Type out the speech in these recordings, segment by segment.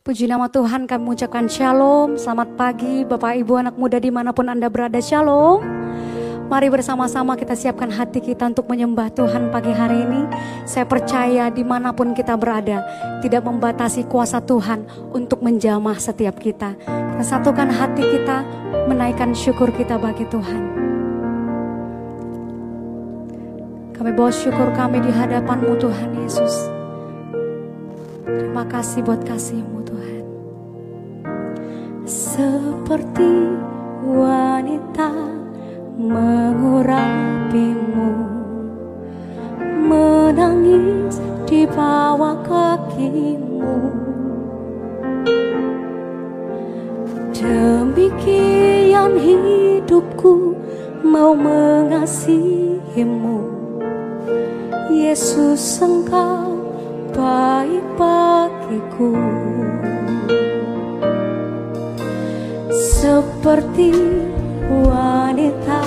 Puji nama Tuhan kami mengucapkan shalom, selamat pagi Bapak Ibu anak muda di mana pun Anda berada shalom. Mari bersama-sama kita siapkan hati kita untuk menyembah Tuhan pagi hari ini. Saya percaya di mana pun kita berada, tidak membatasi kuasa Tuhan untuk menjamah setiap kita. Kita satukan hati kita, menaikkan syukur kita bagi Tuhan. Kami bawa syukur kami di hadapanmu Tuhan Yesus. Terima kasih buat kasihmu. Seperti wanita mengurapimu. Menangis di bawah kakimu. Demikian hidupku mau mengasihimu. Yesus engkau baik bagiku Seperti wanita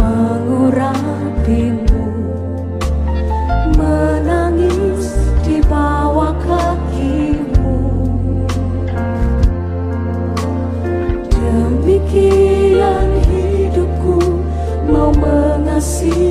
mengurapimu. Menangis di bawah kakimu. Demikian hidupku mau mengasihimu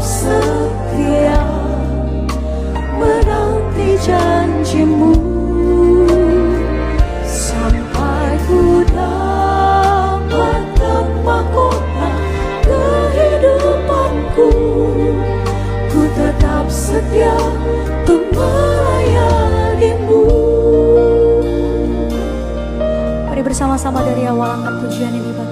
setia menanti janjimu. Sampai ku dapat mahkota kehidupanku. Ku tetap setia untuk melayanimu. Mari bersama-sama dari awal angkat pujian ini bagi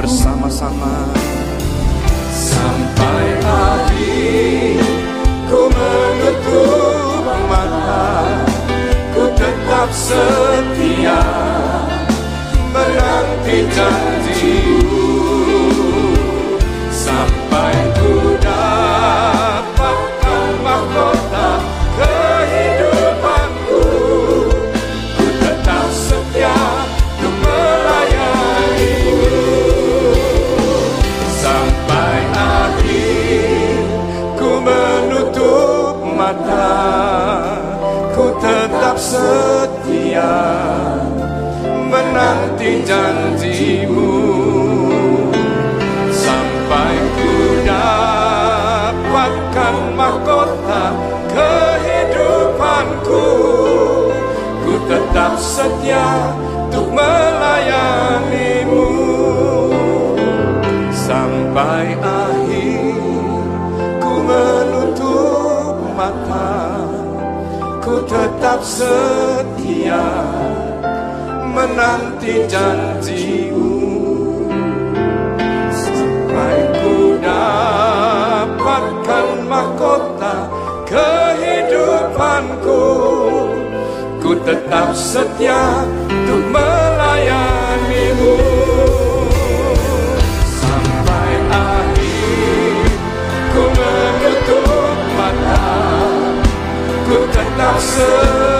bersama-sama. Sampai akhir ku menutup mata. Ku tetap setia menanti jalan setia menanti janjimu. Sampai ku dapatkan mahkota kehidupanku. Ku tetap setia untuk melayanimu. Sampai akhir ku menutup mata. Ku tetap setia setia menanti janjimu sampai ku dapatkan mahkota kehidupanku. Ku tetap setia untuk melayanimu. Sampai akhir ku menutup mata. Ku tetap setia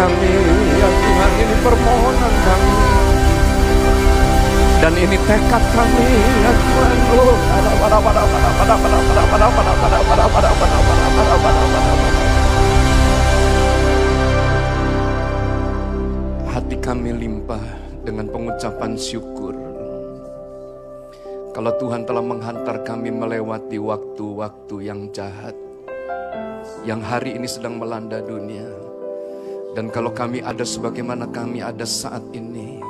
kami ya Tuhan ini permohonan kami dan ini tekad kami ya Tuhan oh pada pada pada pada pada pada pada pada pada pada pada pada pada pada pada pada pada hati kami limpah dengan pengucapan syukur kalau Tuhan telah menghantar kami melewati waktu-waktu yang jahat yang hari ini sedang melanda dunia. Dan kalau kami ada sebagaimana kami ada saat ini,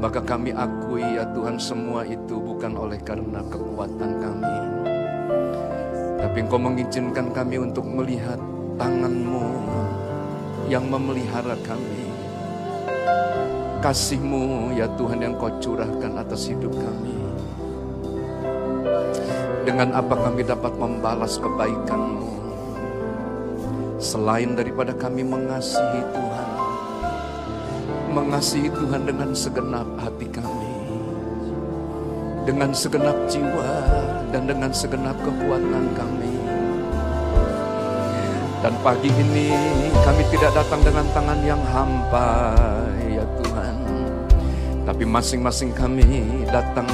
maka kami akui ya Tuhan semua itu bukan oleh karena kekuatan kami. Tapi Engkau mengizinkan kami untuk melihat tanganmu yang memelihara kami. Kasihmu ya Tuhan yang kau curahkan atas hidup kami. Dengan apa kami dapat membalas kebaikanmu Selain daripada kami mengasihi Tuhan mengasihi Tuhan dengan segenap hati kami, dengan segenap jiwa, dan dengan segenap kekuatan kami. Dan pagi ini kami tidak datang dengan tangan yang hampa, ya Tuhan, tapi masing-masing kami datang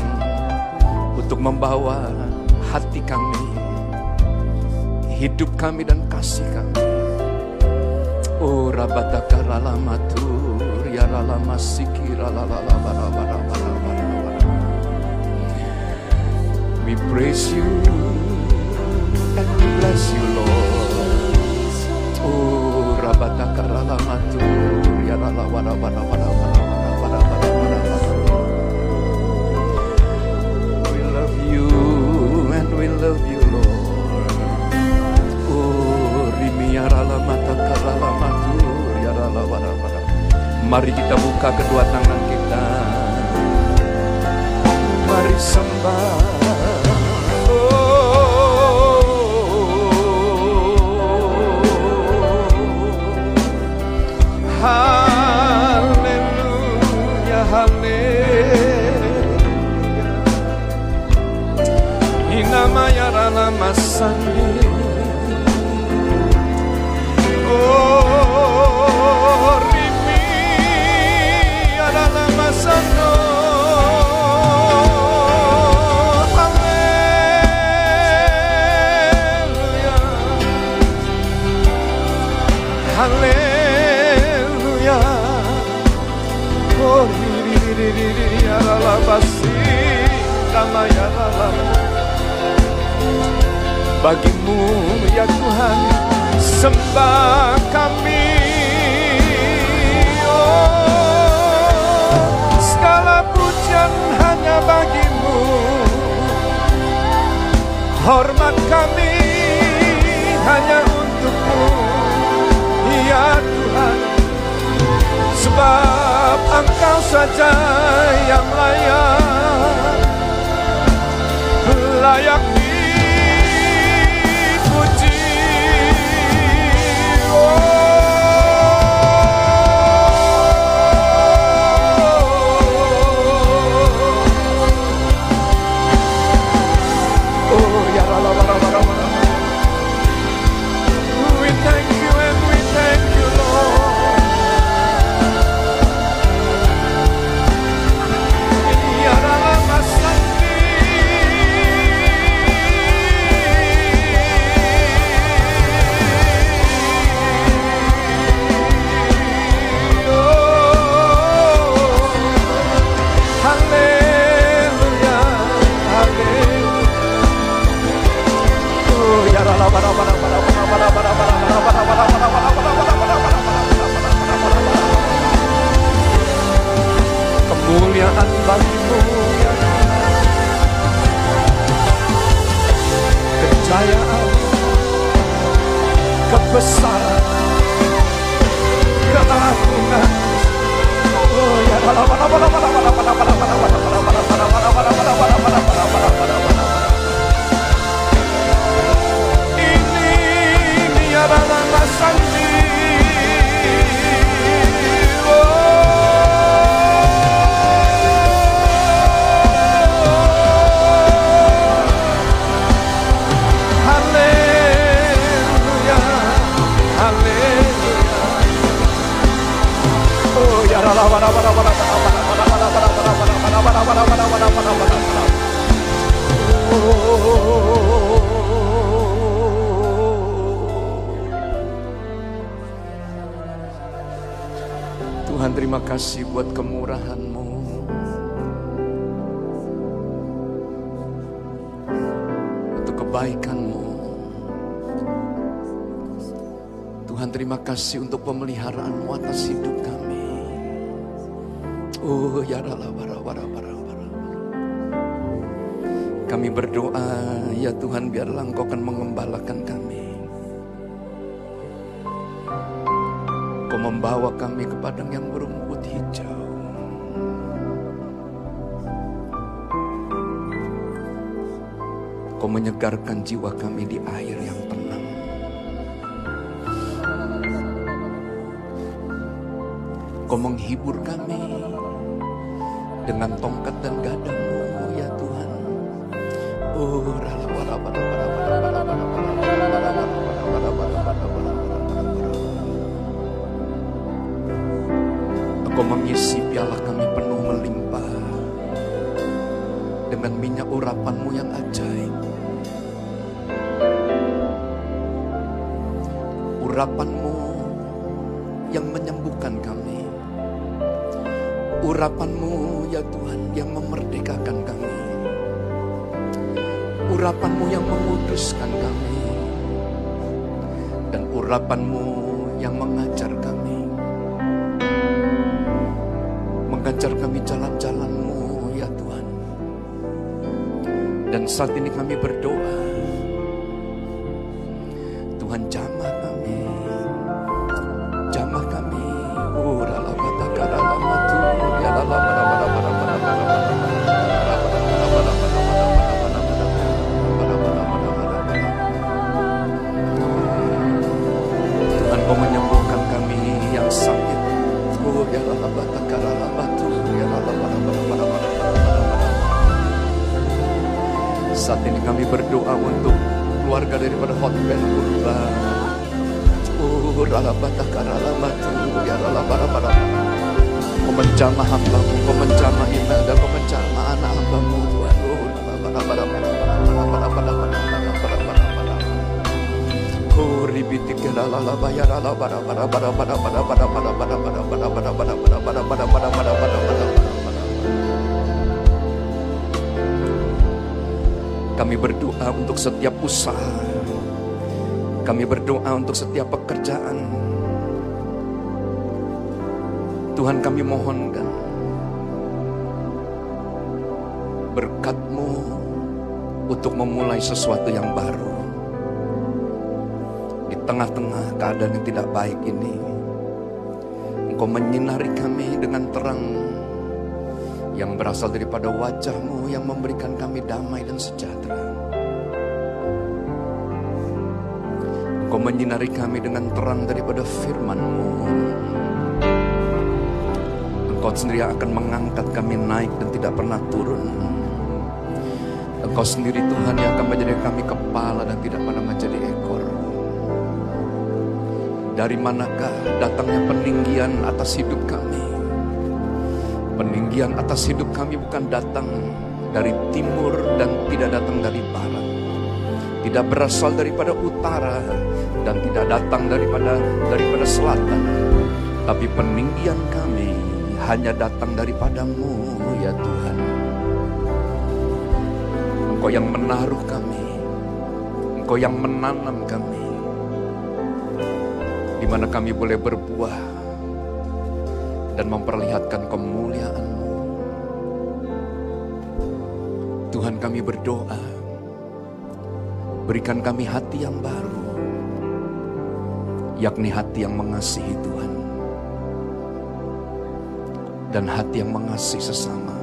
untuk membawa hati kami, hidup kami, dan kasih kami. Oh rabataka lalamatur ya lalamasiki lalalalabarabarabarabara. We praise you. Mari kita buka kedua tangan kita. Mari sembah. Haleluya, haleluya. Inamaya rana masani. Bagimu ya Tuhan sembah kami. Oh segala pujian hanya bagimu. Hormat kami hanya untukmu ya Tuhan. Sebab engkau saja yang layak. Layak membawa kami ke padang yang berumput hijau. Kau menyegarkan jiwa kami di air yang tenang. Kau menghibur kami dengan tongkat dan gadangmu Engkau mengisi piala kami penuh melimpah dengan minyak urapanmu yang ajaib. Urapanmu yang menyembuhkan kami. Urapanmu ya Tuhan yang memerdekakan kami. Urapanmu yang menguduskan kami. Dan urapanmu yang mengajar kami. Mengajar kami jalan-jalanmu ya Tuhan. Dan saat ini kami berdoa. Setiap pekerjaan. Tuhan kami mohonkan berkat-Mu untuk memulai sesuatu yang baru. Di tengah-tengah keadaan yang tidak baik ini, Engkau menyinari kami dengan terang yang berasal daripada wajah-Mu yang memberikan kami damai dan sejahtera. Engkau menyinari kami dengan terang daripada firman-Mu. Engkau sendiri akan mengangkat kami naik dan tidak pernah turun. Engkau sendiri Tuhan yang akan menjadi kami kepala dan tidak pernah menjadi ekor. Dari manakah datangnya peninggian atas hidup kami? Peninggian atas hidup kami bukan datang dari timur dan tidak datang dari barat. Tidak berasal daripada utara dan tidak datang daripada daripada selatan. Tapi peninggian kami hanya datang daripadamu ya Tuhan. Engkau yang menaruh kami. Engkau yang menanam kami. Di mana kami boleh berbuah dan memperlihatkan kemuliaan-Mu. Tuhan kami berdoa, berikan kami hati yang baru, yakni hati yang mengasihi Tuhan dan hati yang mengasihi sesama.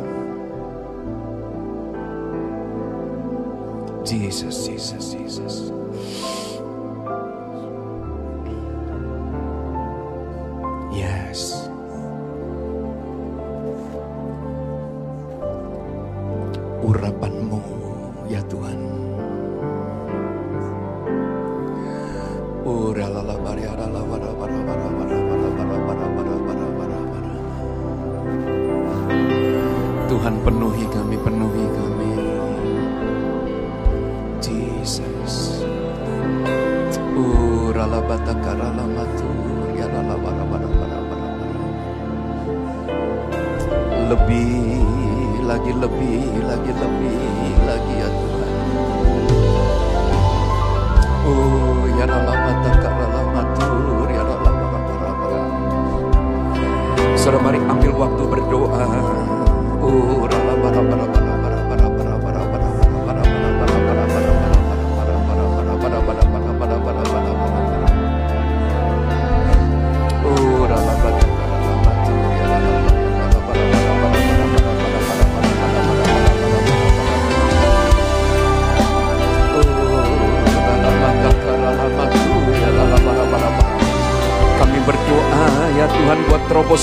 Jesus, Jesus, Jesus.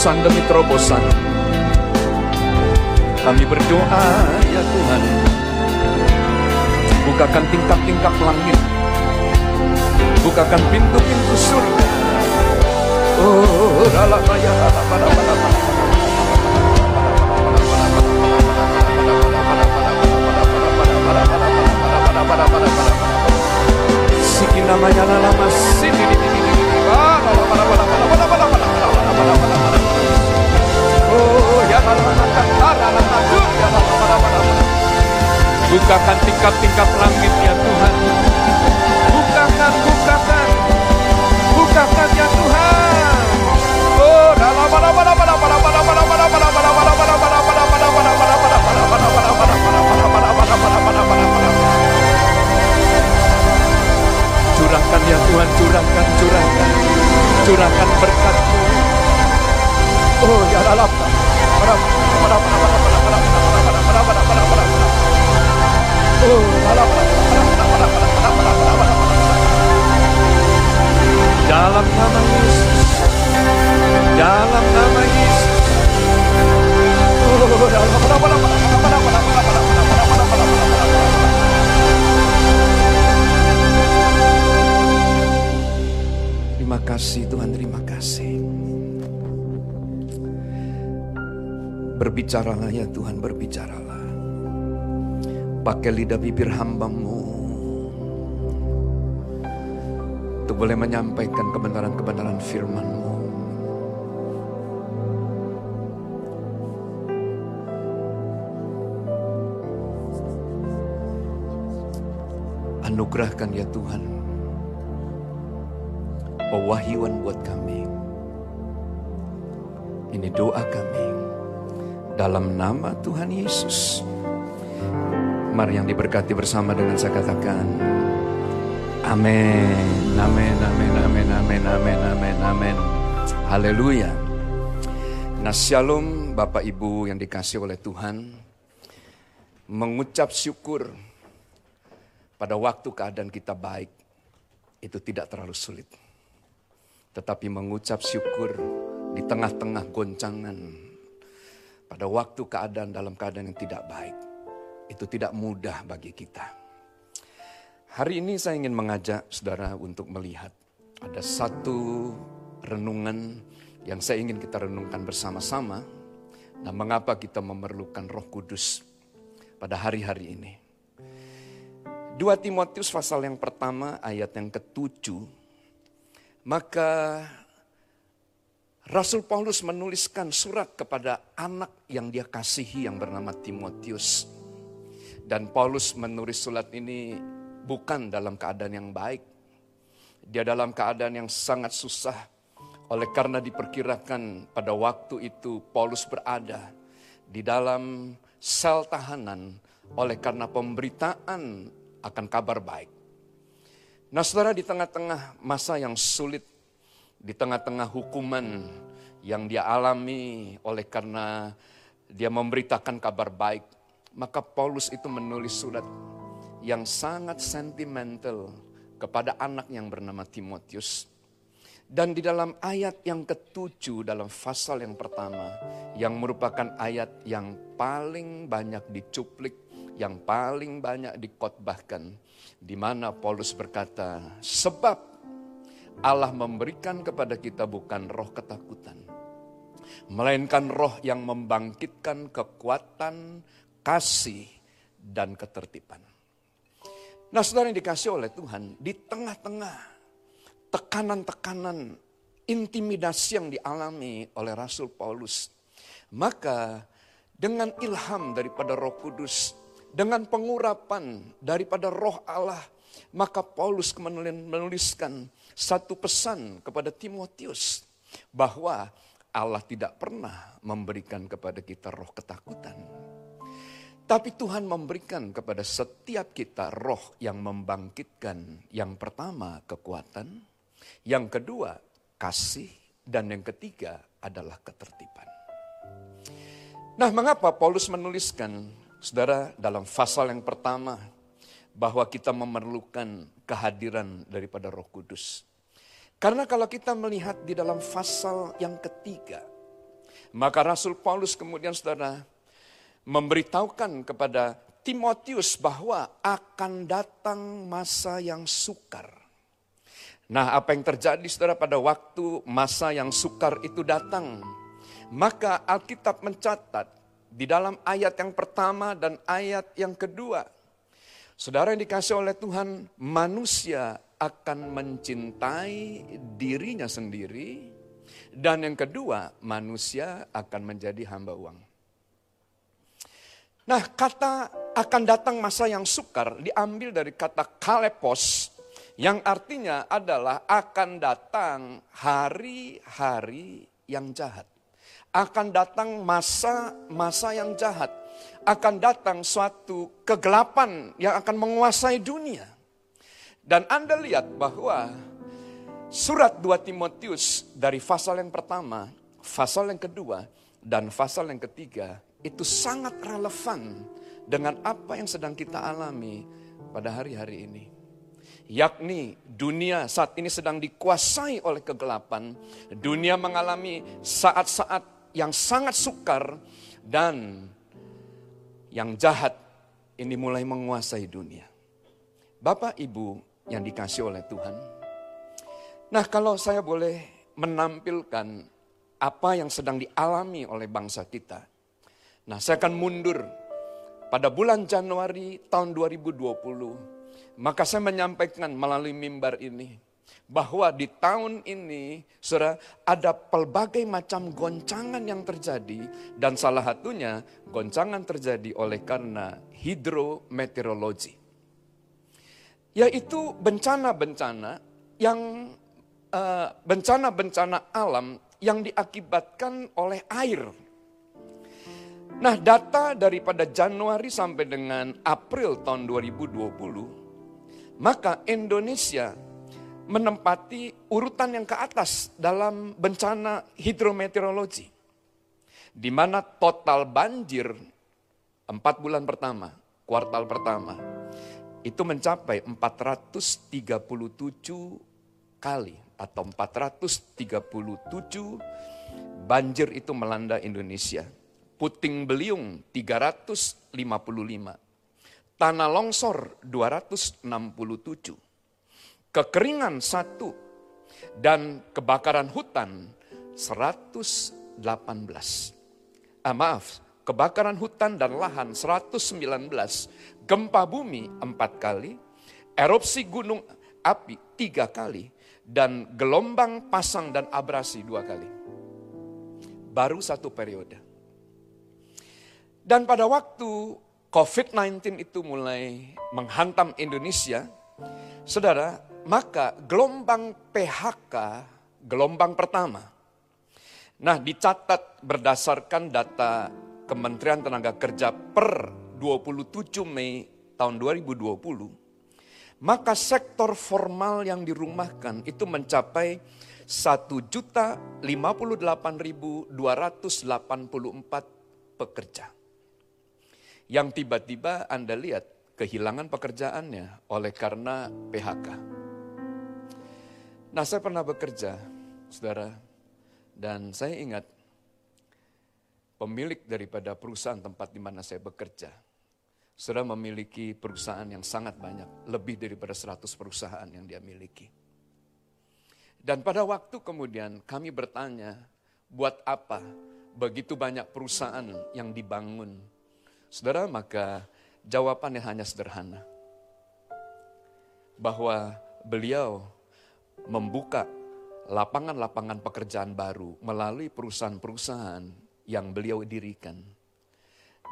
Terobosan demi terobosan. Kami berdoa ya Tuhan, bukakan tingkap-tingkap langit, bukakan pintu-pintu surga. Oh, dalam raya, dalam, dalam, Siki namanya lama sini di di di di Oh ya Bukakan tingkap-tingkap langit ya Tuhan. Bukakan, bukakan, bukakan ya Tuhan. Oh, dalam pada pada pada pada pada pada pada pada pada Curahkan ya Tuhan, curahkan, curahkan, curahkan berkat-Mu. Dalam nama Yesus. Dalam nama Yesus. Terima kasih Tuhan, terima kasih. Berbicaralah ya Tuhan, berbicaralah. Pakai lidah bibir hambamu. Untuk boleh menyampaikan kebenaran-kebenaran firmanmu. Anugerahkan ya Tuhan. Pewahyuan buat kami. Ini doa kami. Dalam nama Tuhan Yesus. Mari yang diberkati bersama dengan saya katakan. Amin, amin, amin, amin, amin, amin, amin, amin. Haleluya. Nah shalom Bapak Ibu yang dikasih oleh Tuhan. Mengucap syukur pada waktu keadaan kita baik. Itu tidak terlalu sulit. Tetapi mengucap syukur di tengah-tengah goncangan. Pada waktu keadaan dalam keadaan yang tidak baik. Itu tidak mudah bagi kita. Hari ini saya ingin mengajak saudara untuk melihat ada satu renungan yang saya ingin kita renungkan bersama-sama. Nah, mengapa kita memerlukan Roh Kudus pada hari-hari ini? 2 Timotius pasal yang pertama ayat yang ketujuh. Maka Rasul Paulus menuliskan surat kepada anak yang dia kasihi yang bernama Timotius. Dan Paulus menulis surat ini bukan dalam keadaan yang baik. Dia dalam keadaan yang sangat susah. Oleh karena diperkirakan pada waktu itu Paulus berada di dalam sel tahanan oleh karena pemberitaan akan kabar baik. Nah saudara di tengah-tengah masa yang sulit, di tengah-tengah hukuman yang dia alami oleh karena dia memberitakan kabar baik, maka Paulus itu menulis surat yang sangat sentimental kepada anak yang bernama Timotius. Dan di dalam ayat yang ketujuh dalam pasal yang pertama, yang merupakan ayat yang paling banyak dicuplik, yang paling banyak dikotbahkan, di mana Paulus berkata, sebab Allah memberikan kepada kita bukan roh ketakutan, melainkan roh yang membangkitkan kekuatan, kasih, dan ketertiban. Nah saudara yang dikasih oleh Tuhan, di tengah-tengah tekanan-tekanan intimidasi yang dialami oleh Rasul Paulus. Maka dengan ilham daripada roh kudus, dengan pengurapan daripada roh Allah, maka Paulus menuliskan satu pesan kepada Timotius bahwa Allah tidak pernah memberikan kepada kita roh ketakutan. Tapi Tuhan memberikan kepada setiap kita roh yang membangkitkan yang pertama kekuatan, yang kedua, kasih. Dan yang ketiga adalah ketertiban. Nah mengapa Paulus menuliskan, saudara, dalam pasal yang pertama, bahwa kita memerlukan kehadiran daripada roh kudus. Karena kalau kita melihat di dalam pasal yang ketiga, Maka Rasul Paulus kemudian saudara memberitahukan kepada Timotius bahwa akan datang masa yang sukar. Nah, apa yang terjadi saudara pada waktu masa yang sukar itu datang? Maka Alkitab mencatat di dalam ayat yang pertama dan ayat yang kedua. Saudara yang dikasih oleh Tuhan, manusia akan mencintai dirinya sendiri. Dan yang kedua, manusia akan menjadi hamba uang. Nah, kata akan datang masa yang sukar diambil dari kata kalepos yang artinya adalah akan datang hari-hari yang jahat. Akan datang masa-masa yang jahat. Akan datang suatu kegelapan yang akan menguasai dunia. Dan Anda lihat bahwa surat 2 Timotius dari pasal yang pertama, pasal yang kedua, dan pasal yang ketiga itu sangat relevan dengan apa yang sedang kita alami pada hari-hari ini. Yakni dunia saat ini sedang dikuasai oleh kegelapan. Dunia mengalami saat-saat yang sangat sukar dan yang jahat ini mulai menguasai dunia. Bapak Ibu yang dikasih oleh Tuhan. Nah kalau saya boleh menampilkan apa yang sedang dialami oleh bangsa kita Nah saya akan mundur pada bulan Januari tahun 2020. Maka saya menyampaikan melalui mimbar ini. Bahwa di tahun ini, saudara, ada pelbagai macam goncangan yang terjadi. Dan salah satunya, goncangan terjadi oleh karena hidrometeorologi. Yaitu bencana-bencana yang eh, bencana-bencana uh, alam yang diakibatkan oleh air Nah data daripada Januari sampai dengan April tahun 2020, maka Indonesia menempati urutan yang ke atas dalam bencana hidrometeorologi. Di mana total banjir empat bulan pertama, kuartal pertama, itu mencapai 437 kali atau 437 banjir itu melanda Indonesia puting beliung 355, tanah longsor 267, kekeringan satu, dan kebakaran hutan 118. Ah, maaf, kebakaran hutan dan lahan 119, gempa bumi empat kali, erupsi gunung api tiga kali, dan gelombang pasang dan abrasi dua kali. Baru satu periode. Dan pada waktu COVID-19 itu mulai menghantam Indonesia, saudara, maka gelombang PHK, gelombang pertama. Nah, dicatat berdasarkan data Kementerian Tenaga Kerja per 27 Mei tahun 2020, maka sektor formal yang dirumahkan itu mencapai 1.058.284 pekerja yang tiba-tiba Anda lihat kehilangan pekerjaannya oleh karena PHK. Nah saya pernah bekerja, saudara, dan saya ingat pemilik daripada perusahaan tempat di mana saya bekerja, sudah memiliki perusahaan yang sangat banyak, lebih daripada 100 perusahaan yang dia miliki. Dan pada waktu kemudian kami bertanya, buat apa begitu banyak perusahaan yang dibangun Saudara, maka jawabannya hanya sederhana. Bahwa beliau membuka lapangan-lapangan pekerjaan baru melalui perusahaan-perusahaan yang beliau dirikan.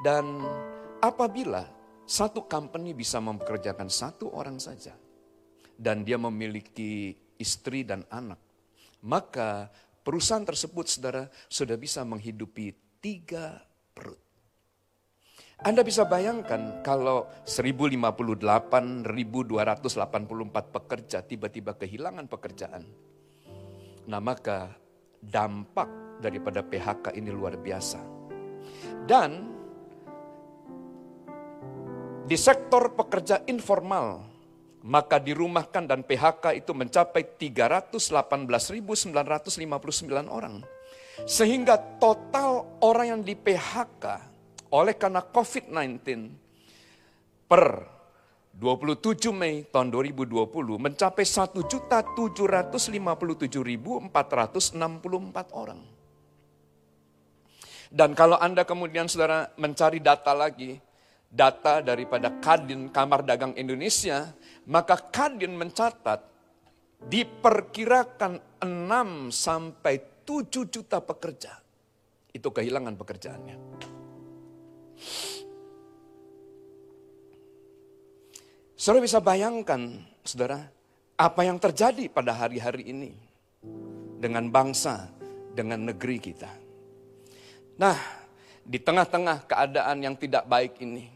Dan apabila satu company bisa mempekerjakan satu orang saja, dan dia memiliki istri dan anak, maka perusahaan tersebut saudara sudah bisa menghidupi tiga. Anda bisa bayangkan kalau 1058, 1284 pekerja tiba-tiba kehilangan pekerjaan. Nah maka dampak daripada PHK ini luar biasa. Dan di sektor pekerja informal, maka dirumahkan dan PHK itu mencapai 318.959 orang. Sehingga total orang yang di PHK oleh karena COVID-19 per 27 Mei tahun 2020 mencapai 1.757.464 orang. Dan kalau Anda kemudian saudara mencari data lagi, data daripada Kadin Kamar Dagang Indonesia, maka Kadin mencatat diperkirakan 6 sampai 7 juta pekerja itu kehilangan pekerjaannya. Saudara bisa bayangkan, saudara, apa yang terjadi pada hari-hari ini dengan bangsa, dengan negeri kita. Nah, di tengah-tengah keadaan yang tidak baik ini,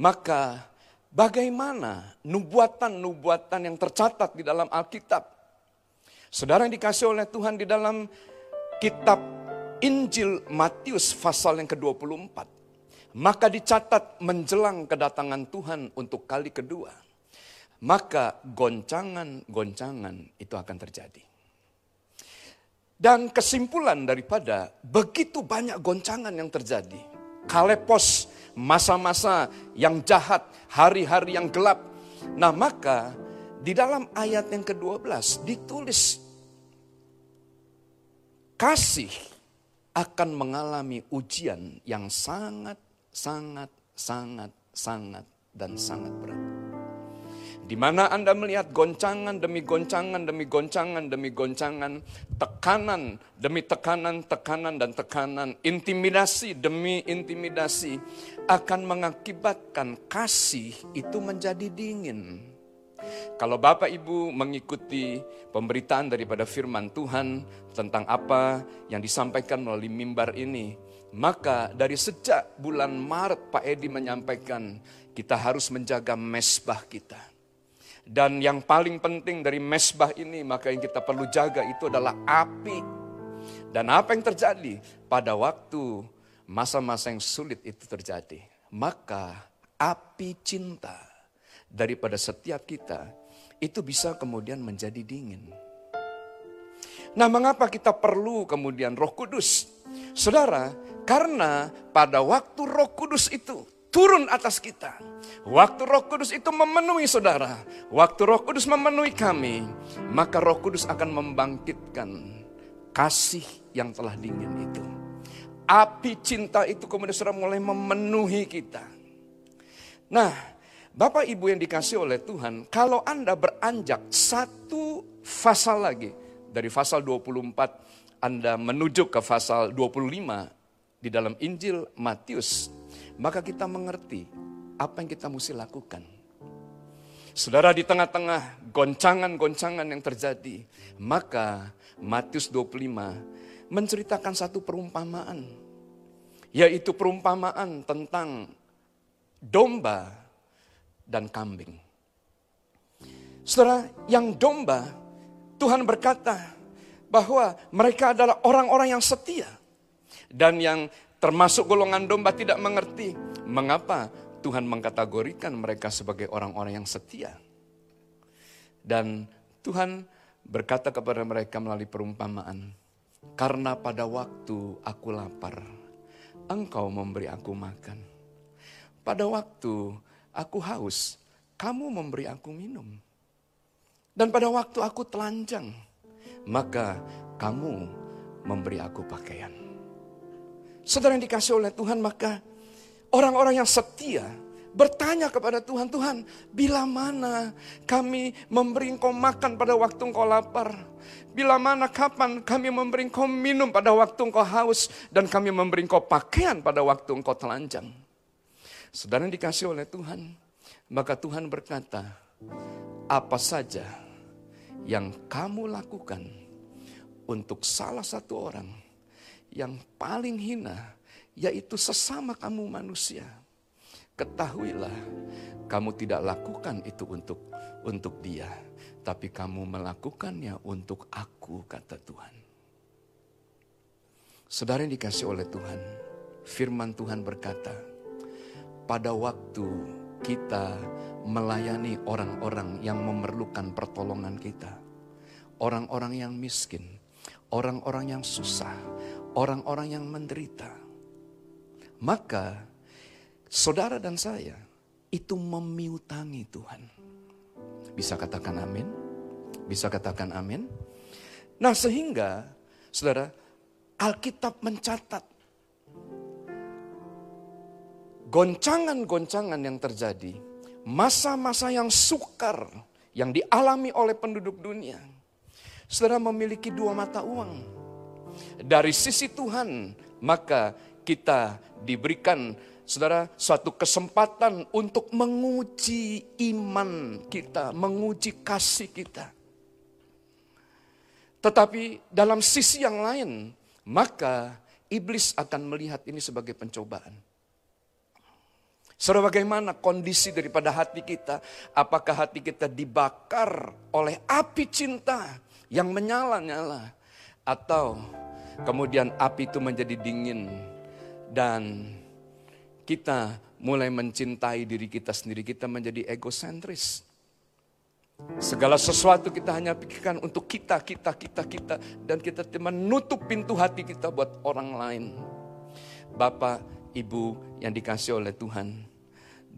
maka bagaimana nubuatan-nubuatan yang tercatat di dalam Alkitab? Saudara yang dikasih oleh Tuhan di dalam kitab Injil Matius pasal yang ke-24 maka dicatat menjelang kedatangan Tuhan untuk kali kedua. Maka goncangan-goncangan itu akan terjadi. Dan kesimpulan daripada begitu banyak goncangan yang terjadi. Kalepos, masa-masa yang jahat, hari-hari yang gelap. Nah maka di dalam ayat yang ke-12 ditulis kasih akan mengalami ujian yang sangat sangat, sangat, sangat, dan sangat berat. Di mana Anda melihat goncangan demi goncangan demi goncangan demi goncangan, tekanan demi tekanan, tekanan dan tekanan, intimidasi demi intimidasi akan mengakibatkan kasih itu menjadi dingin. Kalau Bapak Ibu mengikuti pemberitaan daripada firman Tuhan tentang apa yang disampaikan melalui mimbar ini, maka dari sejak bulan Maret Pak Edi menyampaikan kita harus menjaga mesbah kita. Dan yang paling penting dari mesbah ini maka yang kita perlu jaga itu adalah api. Dan apa yang terjadi pada waktu masa-masa yang sulit itu terjadi. Maka api cinta daripada setiap kita itu bisa kemudian menjadi dingin. Nah mengapa kita perlu kemudian roh kudus? Saudara, karena pada waktu Roh Kudus itu turun atas kita, waktu Roh Kudus itu memenuhi saudara, waktu Roh Kudus memenuhi kami, maka Roh Kudus akan membangkitkan kasih yang telah dingin itu. Api cinta itu kemudian sudah mulai memenuhi kita. Nah, Bapak Ibu yang dikasih oleh Tuhan, kalau Anda beranjak satu pasal lagi, dari pasal 24 Anda menuju ke pasal 25 di dalam Injil Matius, maka kita mengerti apa yang kita mesti lakukan. Saudara di tengah-tengah goncangan-goncangan yang terjadi, maka Matius 25 menceritakan satu perumpamaan, yaitu perumpamaan tentang domba dan kambing. Saudara, yang domba, Tuhan berkata bahwa mereka adalah orang-orang yang setia. Dan yang termasuk golongan domba tidak mengerti mengapa Tuhan mengkategorikan mereka sebagai orang-orang yang setia. Dan Tuhan berkata kepada mereka melalui perumpamaan, karena pada waktu aku lapar, engkau memberi aku makan. Pada waktu aku haus, kamu memberi aku minum. Dan pada waktu aku telanjang, maka kamu memberi aku pakaian. Saudara yang dikasih oleh Tuhan maka orang-orang yang setia bertanya kepada Tuhan, Tuhan bila mana kami memberi engkau makan pada waktu engkau lapar? Bila mana kapan kami memberi engkau minum pada waktu engkau haus dan kami memberi engkau pakaian pada waktu engkau telanjang? Saudara yang dikasih oleh Tuhan, maka Tuhan berkata, apa saja yang kamu lakukan untuk salah satu orang, yang paling hina, yaitu sesama kamu manusia. Ketahuilah, kamu tidak lakukan itu untuk untuk dia, tapi kamu melakukannya untuk aku, kata Tuhan. Saudara yang dikasih oleh Tuhan, firman Tuhan berkata, pada waktu kita melayani orang-orang yang memerlukan pertolongan kita, orang-orang yang miskin, orang-orang yang susah, orang-orang yang menderita. Maka saudara dan saya itu memiutangi Tuhan. Bisa katakan amin? Bisa katakan amin? Nah sehingga saudara Alkitab mencatat goncangan-goncangan yang terjadi, masa-masa yang sukar yang dialami oleh penduduk dunia. Saudara memiliki dua mata uang. Dari sisi Tuhan, maka kita diberikan saudara suatu kesempatan untuk menguji iman kita, menguji kasih kita. Tetapi dalam sisi yang lain, maka iblis akan melihat ini sebagai pencobaan. Saudara bagaimana kondisi daripada hati kita? Apakah hati kita dibakar oleh api cinta yang menyala-nyala? Atau kemudian api itu menjadi dingin dan kita mulai mencintai diri kita sendiri, kita menjadi egosentris. Segala sesuatu kita hanya pikirkan untuk kita, kita, kita, kita. Dan kita menutup pintu hati kita buat orang lain. Bapak, Ibu yang dikasih oleh Tuhan.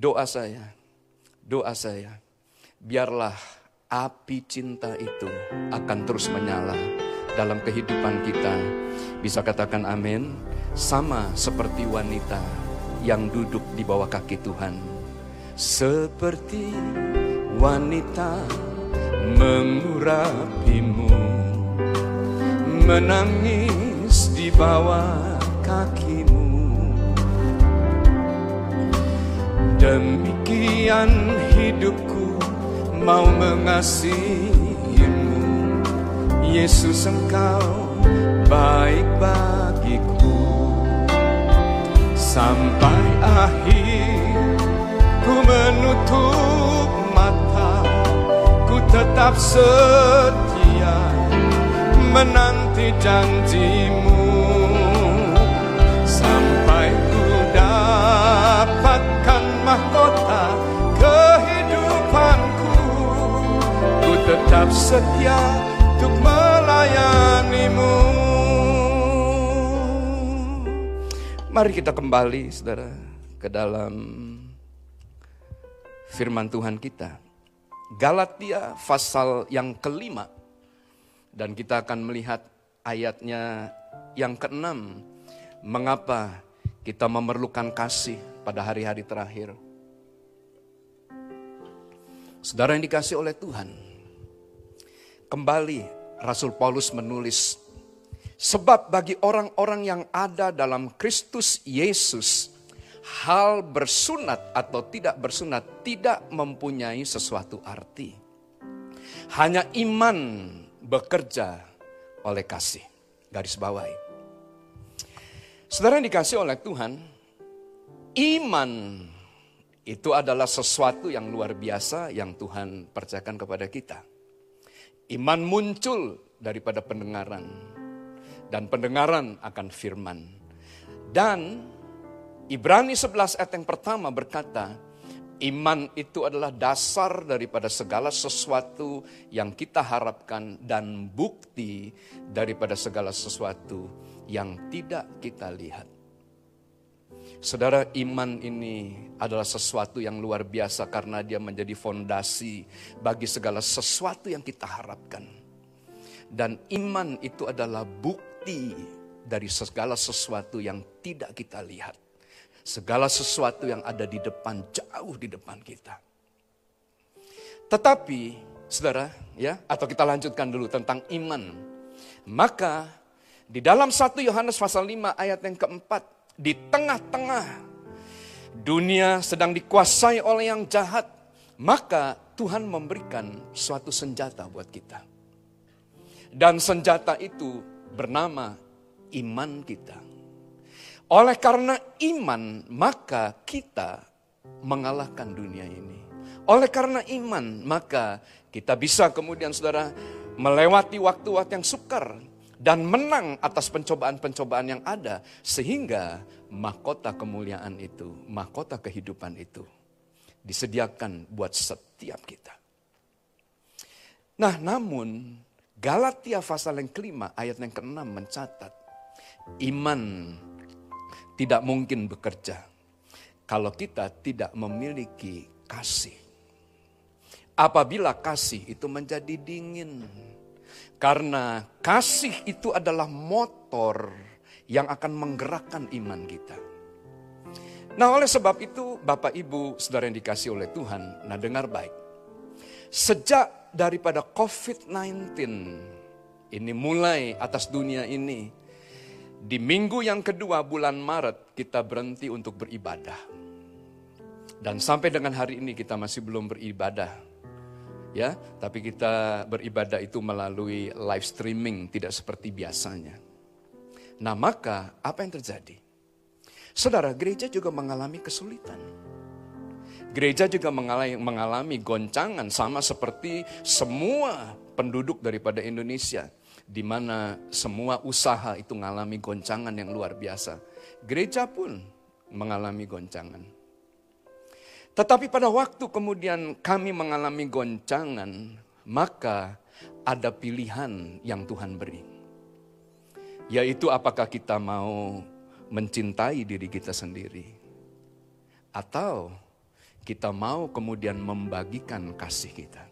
Doa saya, doa saya. Biarlah api cinta itu akan terus menyala dalam kehidupan kita. Bisa katakan amin. Sama seperti wanita yang duduk di bawah kaki Tuhan. Seperti wanita mengurapimu menangis di bawah kakimu demikian hidupku mau mengasihimu. Yesus engkau baik bagiku. Sampai akhir ku menutup tetap setia menanti janjimu mahkota kehidupanku ku tetap setia untuk melayanimu Mari kita kembali saudara ke dalam firman Tuhan kita Galatia pasal yang kelima. Dan kita akan melihat ayatnya yang keenam. Mengapa kita memerlukan kasih pada hari-hari terakhir. Saudara yang dikasih oleh Tuhan. Kembali Rasul Paulus menulis. Sebab bagi orang-orang yang ada dalam Kristus Yesus hal bersunat atau tidak bersunat tidak mempunyai sesuatu arti. Hanya iman bekerja oleh kasih. Garis bawahi. Saudara yang dikasih oleh Tuhan, iman itu adalah sesuatu yang luar biasa yang Tuhan percayakan kepada kita. Iman muncul daripada pendengaran dan pendengaran akan firman. Dan Ibrani 11 ayat yang pertama berkata, iman itu adalah dasar daripada segala sesuatu yang kita harapkan dan bukti daripada segala sesuatu yang tidak kita lihat. Saudara, iman ini adalah sesuatu yang luar biasa karena dia menjadi fondasi bagi segala sesuatu yang kita harapkan. Dan iman itu adalah bukti dari segala sesuatu yang tidak kita lihat segala sesuatu yang ada di depan, jauh di depan kita. Tetapi, saudara, ya, atau kita lanjutkan dulu tentang iman. Maka di dalam 1 Yohanes pasal 5 ayat yang keempat, di tengah-tengah dunia sedang dikuasai oleh yang jahat, maka Tuhan memberikan suatu senjata buat kita. Dan senjata itu bernama iman kita. Oleh karena iman, maka kita mengalahkan dunia ini. Oleh karena iman, maka kita bisa kemudian saudara melewati waktu-waktu yang sukar dan menang atas pencobaan-pencobaan yang ada sehingga mahkota kemuliaan itu, mahkota kehidupan itu disediakan buat setiap kita. Nah, namun Galatia pasal yang kelima ayat yang keenam mencatat iman tidak mungkin bekerja kalau kita tidak memiliki kasih. Apabila kasih itu menjadi dingin, karena kasih itu adalah motor yang akan menggerakkan iman kita. Nah, oleh sebab itu, Bapak Ibu, saudara yang dikasih oleh Tuhan, nah dengar baik. Sejak daripada COVID-19 ini mulai atas dunia ini, di minggu yang kedua bulan Maret kita berhenti untuk beribadah. Dan sampai dengan hari ini kita masih belum beribadah. Ya, tapi kita beribadah itu melalui live streaming, tidak seperti biasanya. Nah, maka apa yang terjadi? Saudara, gereja juga mengalami kesulitan. Gereja juga mengalami, mengalami goncangan sama seperti semua penduduk daripada Indonesia. Di mana semua usaha itu mengalami goncangan yang luar biasa. Gereja pun mengalami goncangan. Tetapi pada waktu kemudian kami mengalami goncangan, maka ada pilihan yang Tuhan beri. Yaitu apakah kita mau mencintai diri kita sendiri. Atau kita mau kemudian membagikan kasih kita.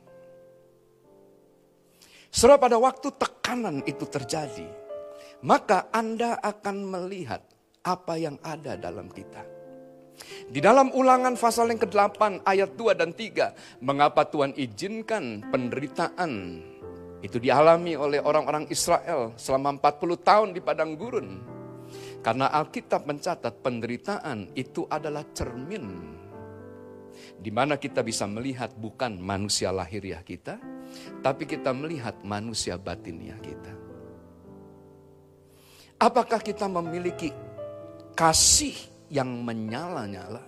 Setelah pada waktu tekanan itu terjadi, maka Anda akan melihat apa yang ada dalam kita. Di dalam ulangan pasal yang ke-8 ayat 2 dan 3, mengapa Tuhan izinkan penderitaan itu dialami oleh orang-orang Israel selama 40 tahun di padang gurun. Karena Alkitab mencatat penderitaan itu adalah cermin di mana kita bisa melihat bukan manusia lahiriah kita, tapi kita melihat manusia batiniah kita. Apakah kita memiliki kasih yang menyala-nyala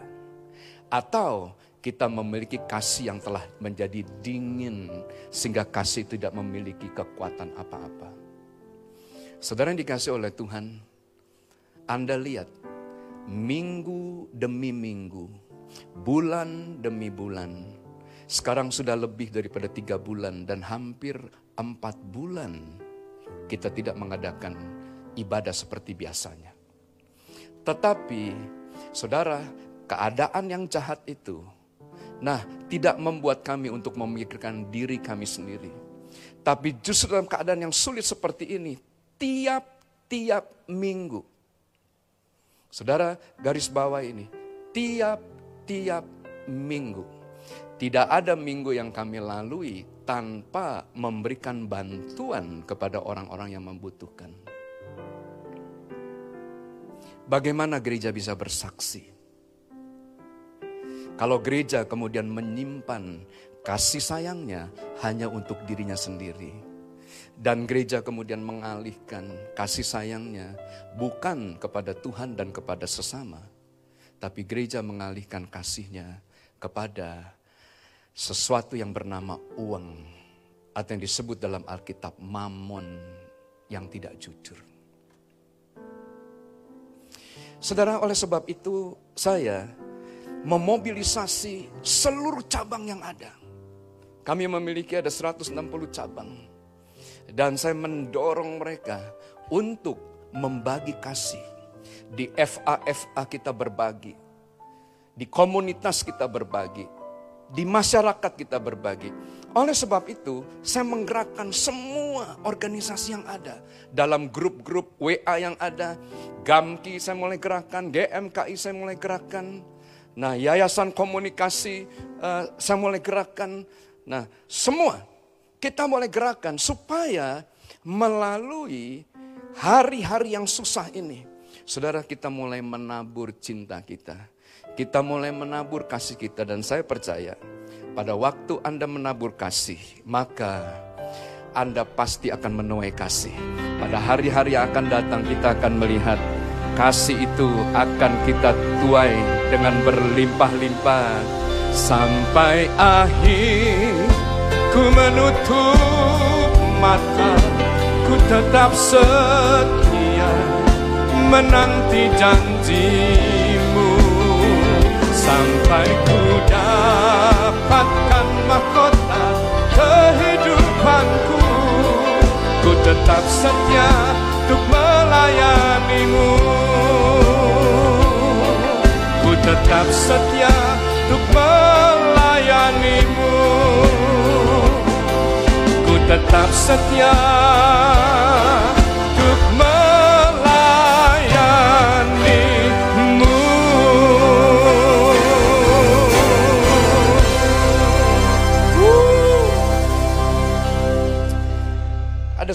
atau kita memiliki kasih yang telah menjadi dingin sehingga kasih tidak memiliki kekuatan apa-apa. Saudara yang dikasih oleh Tuhan, anda lihat, minggu demi minggu, bulan demi bulan, sekarang sudah lebih daripada tiga bulan dan hampir empat bulan kita tidak mengadakan ibadah seperti biasanya. Tetapi, saudara, keadaan yang jahat itu, nah, tidak membuat kami untuk memikirkan diri kami sendiri. Tapi justru dalam keadaan yang sulit seperti ini, tiap-tiap minggu, Saudara, garis bawah ini, tiap-tiap minggu, tidak ada minggu yang kami lalui tanpa memberikan bantuan kepada orang-orang yang membutuhkan. Bagaimana gereja bisa bersaksi? Kalau gereja kemudian menyimpan kasih sayangnya hanya untuk dirinya sendiri, dan gereja kemudian mengalihkan kasih sayangnya bukan kepada Tuhan dan kepada sesama. Tapi gereja mengalihkan kasihnya kepada sesuatu yang bernama uang. Atau yang disebut dalam Alkitab mamon yang tidak jujur. Saudara, oleh sebab itu saya memobilisasi seluruh cabang yang ada. Kami memiliki ada 160 cabang dan saya mendorong mereka untuk membagi kasih. Di FA-FA kita berbagi. Di komunitas kita berbagi. Di masyarakat kita berbagi. Oleh sebab itu, saya menggerakkan semua organisasi yang ada. Dalam grup-grup WA yang ada. GAMKI saya mulai gerakan, GMKI saya mulai gerakan. Nah, Yayasan Komunikasi uh, saya mulai gerakan. Nah, semua kita mulai gerakan supaya melalui hari-hari yang susah ini, saudara kita mulai menabur cinta kita. Kita mulai menabur kasih kita dan saya percaya pada waktu Anda menabur kasih, maka Anda pasti akan menuai kasih. Pada hari-hari yang akan datang kita akan melihat kasih itu akan kita tuai dengan berlimpah-limpah sampai akhir Ku menutup mata Ku tetap setia Menanti janjimu Sampai ku dapatkan mahkota kehidupanku. Ku tetap setia untuk melayanimu. Ku tetap setia untuk melayanimu. Ku tetap setia.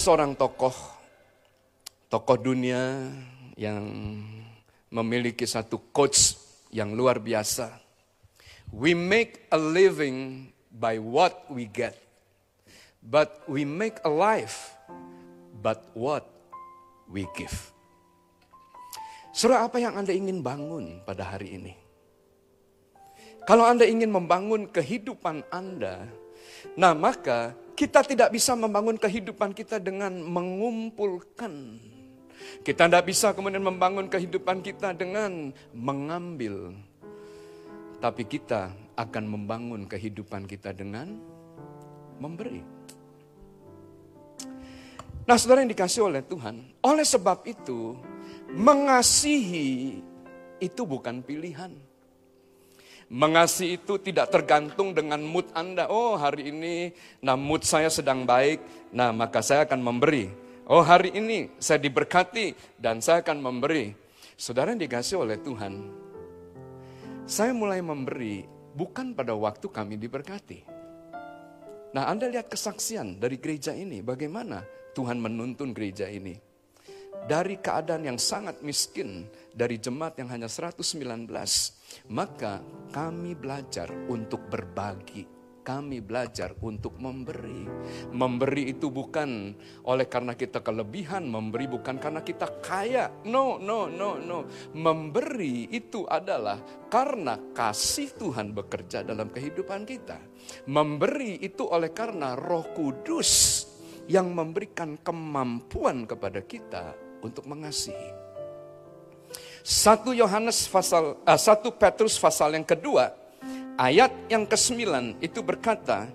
Seorang tokoh, tokoh dunia yang memiliki satu coach yang luar biasa. We make a living by what we get. But we make a life but what we give. Surah apa yang Anda ingin bangun pada hari ini? Kalau Anda ingin membangun kehidupan Anda, nah maka kita tidak bisa membangun kehidupan kita dengan mengumpulkan. Kita tidak bisa kemudian membangun kehidupan kita dengan mengambil. Tapi kita akan membangun kehidupan kita dengan memberi. Nah saudara yang dikasih oleh Tuhan, oleh sebab itu mengasihi itu bukan pilihan. Mengasihi itu tidak tergantung dengan mood Anda. Oh hari ini, nah mood saya sedang baik, nah maka saya akan memberi. Oh hari ini saya diberkati dan saya akan memberi. Saudara yang dikasih oleh Tuhan, saya mulai memberi bukan pada waktu kami diberkati. Nah Anda lihat kesaksian dari gereja ini, bagaimana Tuhan menuntun gereja ini. Dari keadaan yang sangat miskin, dari jemaat yang hanya 119, maka kami belajar untuk berbagi kami belajar untuk memberi. Memberi itu bukan oleh karena kita kelebihan, memberi bukan karena kita kaya. No, no, no, no. Memberi itu adalah karena kasih Tuhan bekerja dalam kehidupan kita. Memberi itu oleh karena Roh Kudus yang memberikan kemampuan kepada kita untuk mengasihi. Satu Yohanes pasal uh, satu Petrus pasal yang kedua ayat yang ke-9 itu berkata,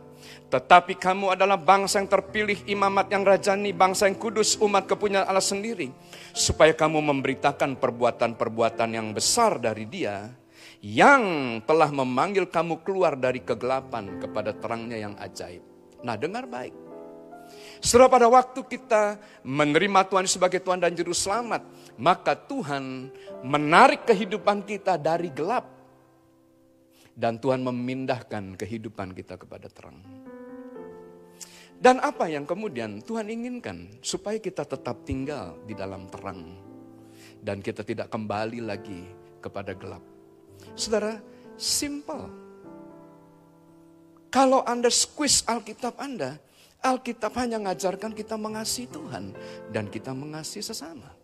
tetapi kamu adalah bangsa yang terpilih, imamat yang rajani, bangsa yang kudus, umat kepunyaan Allah sendiri. Supaya kamu memberitakan perbuatan-perbuatan yang besar dari dia, yang telah memanggil kamu keluar dari kegelapan kepada terangnya yang ajaib. Nah dengar baik, setelah pada waktu kita menerima Tuhan sebagai Tuhan dan Juru Selamat, maka Tuhan menarik kehidupan kita dari gelap. Dan Tuhan memindahkan kehidupan kita kepada terang. Dan apa yang kemudian Tuhan inginkan? Supaya kita tetap tinggal di dalam terang. Dan kita tidak kembali lagi kepada gelap. Saudara, simple. Kalau Anda squeeze Alkitab Anda, Alkitab hanya mengajarkan kita mengasihi Tuhan dan kita mengasihi sesama.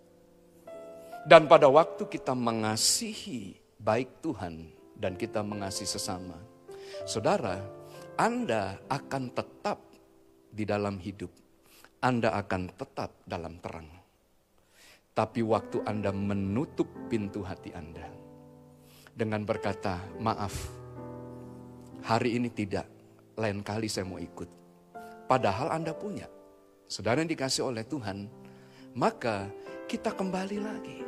Dan pada waktu kita mengasihi baik Tuhan dan kita mengasihi sesama, saudara, Anda akan tetap di dalam hidup. Anda akan tetap dalam terang. Tapi waktu Anda menutup pintu hati Anda dengan berkata, "Maaf, hari ini tidak, lain kali saya mau ikut." Padahal Anda punya. Saudara yang dikasih oleh Tuhan, maka kita kembali lagi.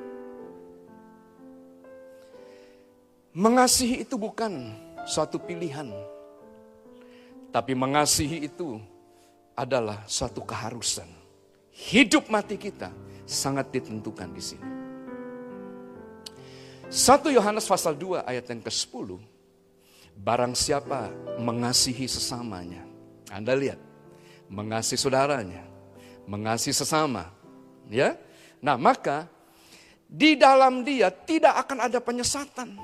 Mengasihi itu bukan suatu pilihan. Tapi mengasihi itu adalah suatu keharusan. Hidup mati kita sangat ditentukan di sini. 1 Yohanes pasal 2 ayat yang ke-10. Barang siapa mengasihi sesamanya. Anda lihat mengasihi saudaranya, mengasihi sesama, ya. Nah, maka di dalam dia tidak akan ada penyesatan.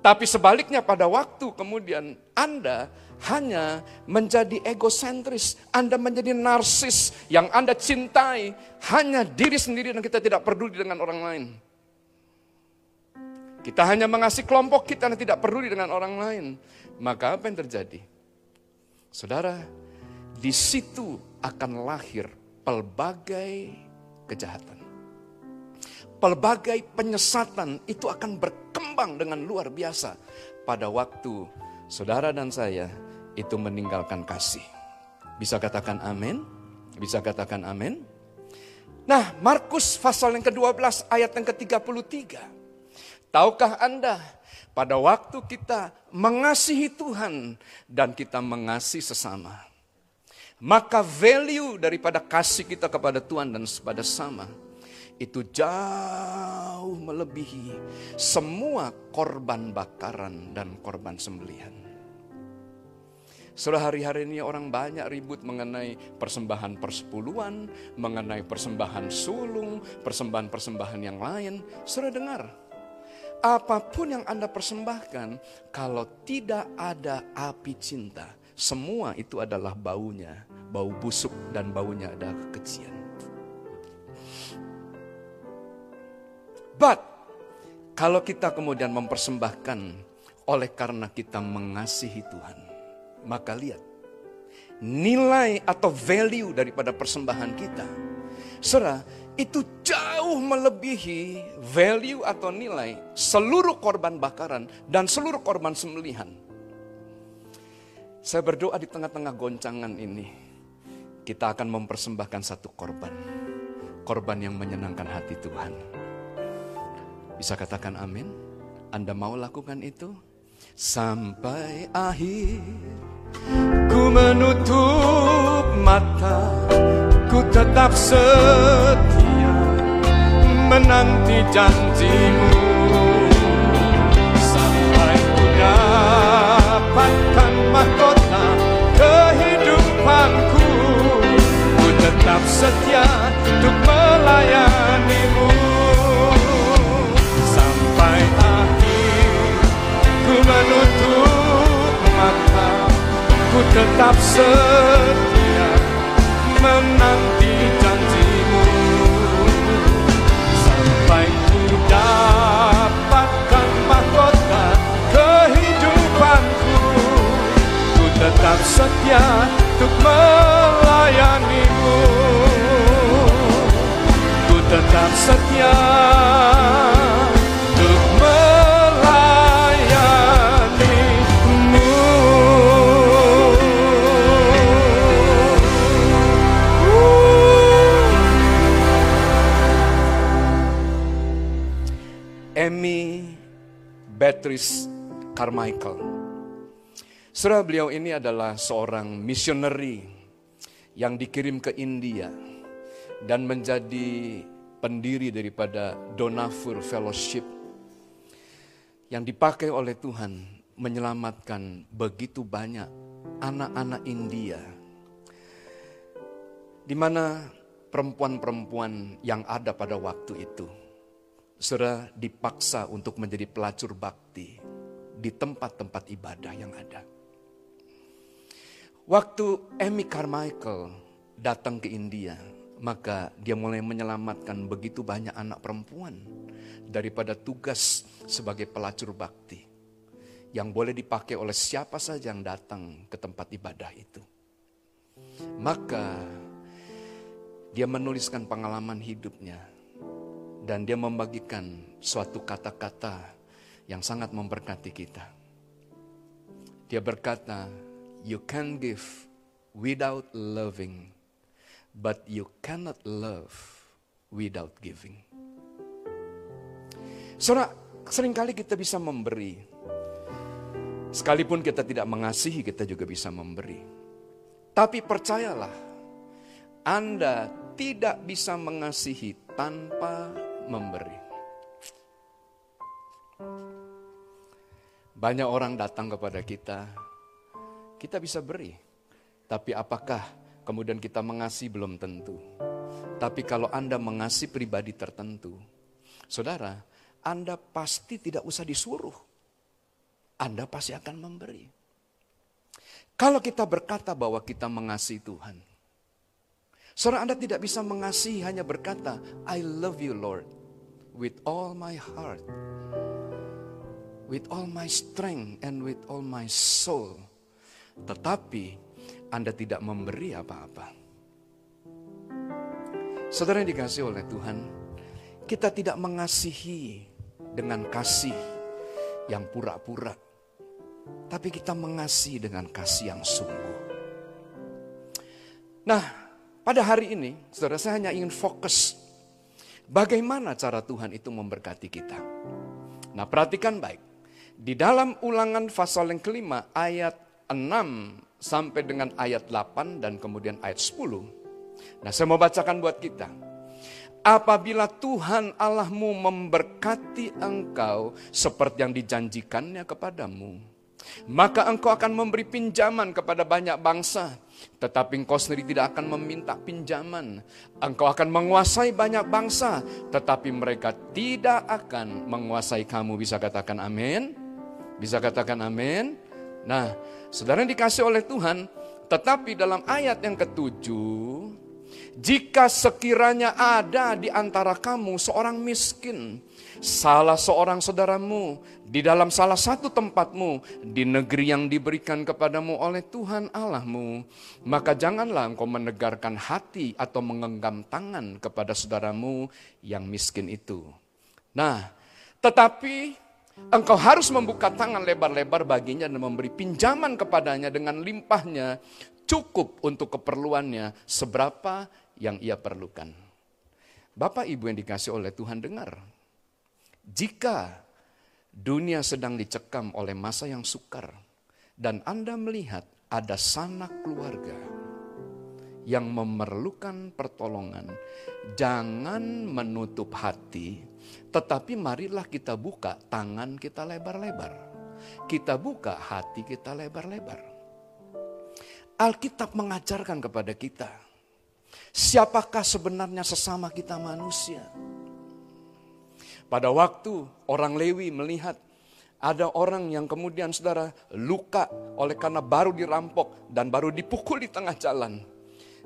Tapi sebaliknya pada waktu kemudian Anda hanya menjadi egosentris, Anda menjadi narsis yang Anda cintai hanya diri sendiri dan kita tidak peduli dengan orang lain. Kita hanya mengasihi kelompok kita dan tidak peduli dengan orang lain. Maka apa yang terjadi? Saudara, di situ akan lahir pelbagai kejahatan. Pelbagai penyesatan itu akan berkembang dengan luar biasa pada waktu saudara dan saya itu meninggalkan kasih. Bisa katakan amin? Bisa katakan amin? Nah, Markus pasal yang ke-12 ayat yang ke-33. Tahukah Anda pada waktu kita mengasihi Tuhan dan kita mengasihi sesama. Maka value daripada kasih kita kepada Tuhan dan kepada sama itu jauh melebihi semua korban bakaran dan korban sembelihan. Sudah hari-hari ini orang banyak ribut mengenai persembahan persepuluhan, mengenai persembahan sulung, persembahan-persembahan yang lain. Sudah dengar? Apa pun yang Anda persembahkan, kalau tidak ada api cinta, semua itu adalah baunya, bau busuk dan baunya ada kekejian. But, kalau kita kemudian mempersembahkan oleh karena kita mengasihi Tuhan, maka lihat, nilai atau value daripada persembahan kita, serah itu jauh melebihi value atau nilai seluruh korban bakaran dan seluruh korban sembelihan. Saya berdoa di tengah-tengah goncangan ini, kita akan mempersembahkan satu korban. Korban yang menyenangkan hati Tuhan. Bisa katakan amin? Anda mau lakukan itu? Sampai akhir ku menutup mata, ku tetap setia menanti janjimu sampai ku dapatkan tetap setia untuk melayanimu. Sampai akhir ku menutup mata ku tetap setia menanti tetap setia untuk melayanimu. Ku tetap setia untuk melayanimu. Emmy Beatrice Carmichael. Saudara beliau ini adalah seorang misioneri yang dikirim ke India dan menjadi pendiri daripada Donafur Fellowship yang dipakai oleh Tuhan menyelamatkan begitu banyak anak-anak India di mana perempuan-perempuan yang ada pada waktu itu sudah dipaksa untuk menjadi pelacur bakti di tempat-tempat ibadah yang ada. Waktu Amy Carmichael datang ke India, maka dia mulai menyelamatkan begitu banyak anak perempuan daripada tugas sebagai pelacur bakti yang boleh dipakai oleh siapa saja yang datang ke tempat ibadah itu. Maka dia menuliskan pengalaman hidupnya dan dia membagikan suatu kata-kata yang sangat memberkati kita. Dia berkata, You can give without loving, but you cannot love without giving. Saudara, sering kali kita bisa memberi. Sekalipun kita tidak mengasihi, kita juga bisa memberi. Tapi percayalah, Anda tidak bisa mengasihi tanpa memberi. Banyak orang datang kepada kita, kita bisa beri. Tapi apakah kemudian kita mengasihi belum tentu. Tapi kalau Anda mengasihi pribadi tertentu, saudara, Anda pasti tidak usah disuruh. Anda pasti akan memberi. Kalau kita berkata bahwa kita mengasihi Tuhan, saudara Anda tidak bisa mengasihi hanya berkata, I love you Lord, with all my heart, with all my strength, and with all my soul tetapi Anda tidak memberi apa-apa. Saudara yang dikasih oleh Tuhan, kita tidak mengasihi dengan kasih yang pura-pura, tapi kita mengasihi dengan kasih yang sungguh. Nah, pada hari ini, saudara saya hanya ingin fokus bagaimana cara Tuhan itu memberkati kita. Nah, perhatikan baik. Di dalam ulangan pasal yang kelima ayat 6 sampai dengan ayat 8 dan kemudian ayat 10. Nah saya mau bacakan buat kita. Apabila Tuhan Allahmu memberkati engkau seperti yang dijanjikannya kepadamu, maka engkau akan memberi pinjaman kepada banyak bangsa tetapi engkau sendiri tidak akan meminta pinjaman. Engkau akan menguasai banyak bangsa, tetapi mereka tidak akan menguasai kamu. Bisa katakan amin? Bisa katakan amin? Nah, saudara yang dikasih oleh Tuhan, tetapi dalam ayat yang ketujuh, jika sekiranya ada di antara kamu seorang miskin, salah seorang saudaramu di dalam salah satu tempatmu di negeri yang diberikan kepadamu oleh Tuhan Allahmu, maka janganlah engkau menegarkan hati atau menggenggam tangan kepada saudaramu yang miskin itu. Nah, tetapi engkau harus membuka tangan lebar-lebar baginya dan memberi pinjaman kepadanya dengan limpahnya cukup untuk keperluannya seberapa yang ia perlukan. Bapak Ibu yang dikasih oleh Tuhan dengar, jika dunia sedang dicekam oleh masa yang sukar dan Anda melihat ada sanak keluarga yang memerlukan pertolongan, jangan menutup hati, tetapi marilah kita buka tangan kita lebar-lebar. Kita buka hati kita lebar-lebar. Alkitab mengajarkan kepada kita, siapakah sebenarnya sesama kita manusia. Pada waktu orang Lewi melihat ada orang yang kemudian saudara luka oleh karena baru dirampok dan baru dipukul di tengah jalan.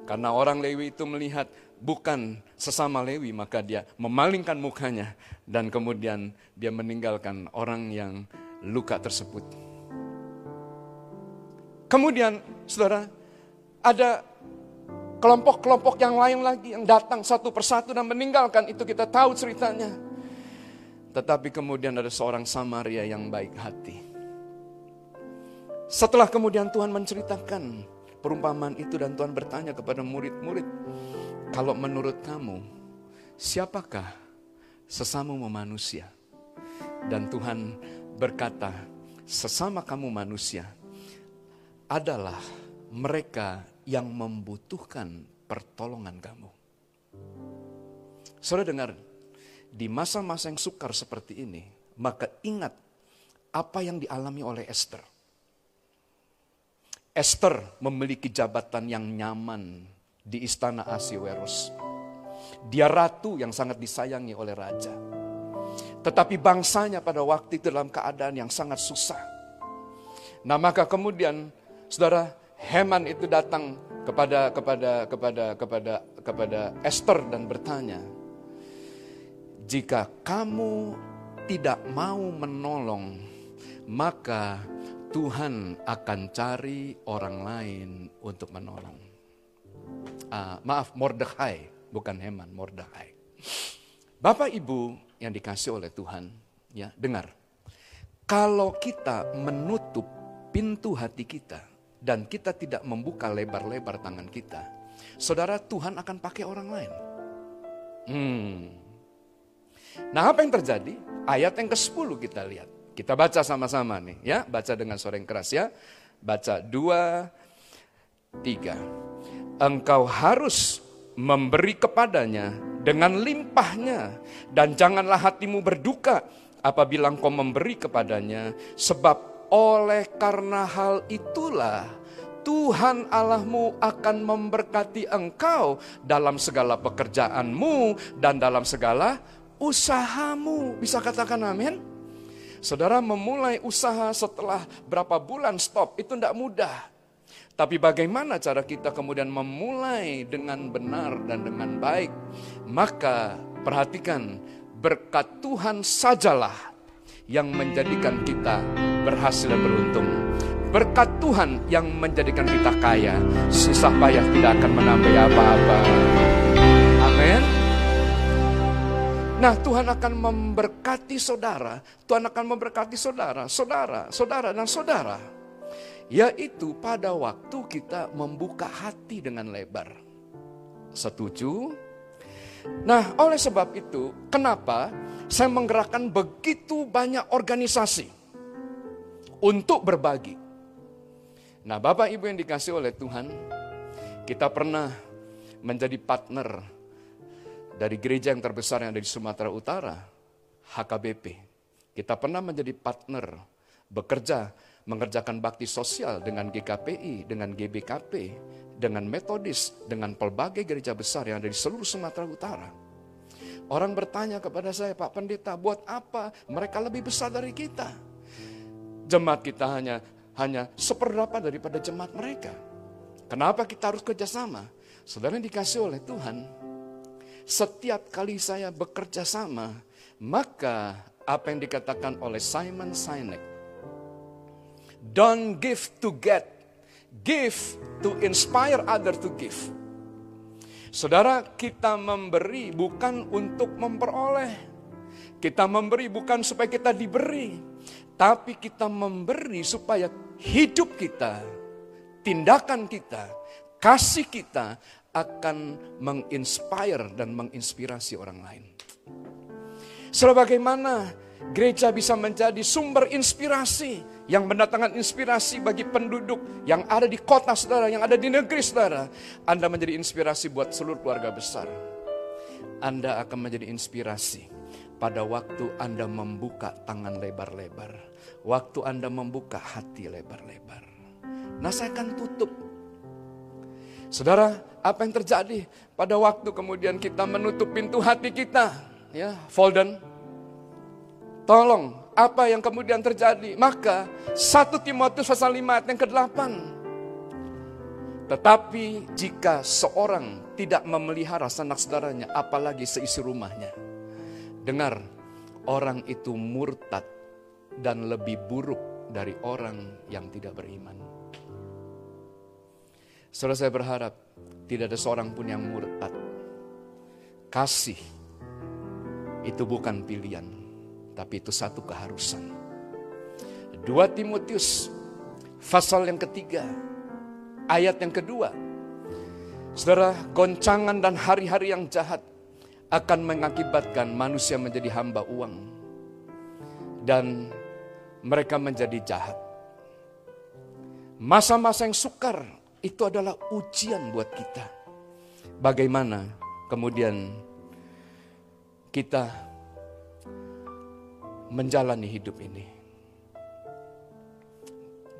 Karena orang Lewi itu melihat bukan sesama Lewi maka dia memalingkan mukanya dan kemudian dia meninggalkan orang yang luka tersebut. Kemudian saudara ada kelompok-kelompok yang lain lagi yang datang satu persatu dan meninggalkan itu kita tahu ceritanya. Tetapi kemudian ada seorang Samaria yang baik hati. Setelah kemudian Tuhan menceritakan perumpamaan itu dan Tuhan bertanya kepada murid-murid, kalau menurut kamu, siapakah sesamamu manusia? Dan Tuhan berkata, sesama kamu manusia adalah mereka yang membutuhkan pertolongan kamu. Saudara dengar, di masa-masa yang sukar seperti ini, maka ingat apa yang dialami oleh Esther. Esther memiliki jabatan yang nyaman di istana Asiweros. Dia ratu yang sangat disayangi oleh raja. Tetapi bangsanya pada waktu itu dalam keadaan yang sangat susah. Nah maka kemudian saudara Heman itu datang kepada kepada kepada kepada kepada Esther dan bertanya, jika kamu tidak mau menolong, maka Tuhan akan cari orang lain untuk menolong. Uh, maaf, Mordechai, bukan Heman, Mordechai. Bapak Ibu yang dikasih oleh Tuhan, ya dengar. Kalau kita menutup pintu hati kita dan kita tidak membuka lebar-lebar tangan kita, saudara Tuhan akan pakai orang lain. Hmm, Nah apa yang terjadi? Ayat yang ke-10 kita lihat. Kita baca sama-sama nih ya. Baca dengan suara yang keras ya. Baca dua, tiga. Engkau harus memberi kepadanya dengan limpahnya. Dan janganlah hatimu berduka apabila engkau memberi kepadanya. Sebab oleh karena hal itulah Tuhan Allahmu akan memberkati engkau dalam segala pekerjaanmu dan dalam segala usahamu. Bisa katakan amin? Saudara memulai usaha setelah berapa bulan stop itu tidak mudah. Tapi bagaimana cara kita kemudian memulai dengan benar dan dengan baik? Maka perhatikan berkat Tuhan sajalah yang menjadikan kita berhasil dan beruntung. Berkat Tuhan yang menjadikan kita kaya, susah payah tidak akan menambah apa-apa. Nah Tuhan akan memberkati saudara, Tuhan akan memberkati saudara, saudara, saudara dan saudara. Yaitu pada waktu kita membuka hati dengan lebar. Setuju? Nah oleh sebab itu kenapa saya menggerakkan begitu banyak organisasi. untuk berbagi. Nah, Bapak Ibu yang dikasih oleh Tuhan, kita pernah menjadi partner dari gereja yang terbesar yang ada di Sumatera Utara, HKBP. Kita pernah menjadi partner bekerja mengerjakan bakti sosial dengan GKPI, dengan GBKP, dengan metodis, dengan pelbagai gereja besar yang ada di seluruh Sumatera Utara. Orang bertanya kepada saya, Pak Pendeta, buat apa mereka lebih besar dari kita? Jemaat kita hanya hanya seperberapa daripada jemaat mereka. Kenapa kita harus kerjasama? Saudara yang dikasih oleh Tuhan, setiap kali saya bekerja sama, maka apa yang dikatakan oleh Simon Sinek, don't give to get, give to inspire other to give. Saudara, kita memberi bukan untuk memperoleh. Kita memberi bukan supaya kita diberi, tapi kita memberi supaya hidup kita, tindakan kita, kasih kita akan menginspire dan menginspirasi orang lain. Sebagaimana gereja bisa menjadi sumber inspirasi yang mendatangkan inspirasi bagi penduduk yang ada di kota saudara, yang ada di negeri saudara. Anda menjadi inspirasi buat seluruh keluarga besar. Anda akan menjadi inspirasi pada waktu Anda membuka tangan lebar-lebar. Waktu Anda membuka hati lebar-lebar. Nah saya akan tutup. Saudara, apa yang terjadi pada waktu kemudian kita menutup pintu hati kita? Ya, Folden, tolong apa yang kemudian terjadi? Maka 1 Timotius pasal 5 ayat yang ke-8. Tetapi jika seorang tidak memelihara sanak saudaranya, apalagi seisi rumahnya. Dengar, orang itu murtad dan lebih buruk dari orang yang tidak beriman. Saudara saya berharap tidak ada seorang pun yang murtad. Kasih itu bukan pilihan tapi itu satu keharusan. Dua Timotius pasal yang ketiga, ayat yang kedua. Saudara, goncangan dan hari-hari yang jahat akan mengakibatkan manusia menjadi hamba uang. Dan mereka menjadi jahat. Masa-masa yang sukar itu adalah ujian buat kita. Bagaimana kemudian kita menjalani hidup ini.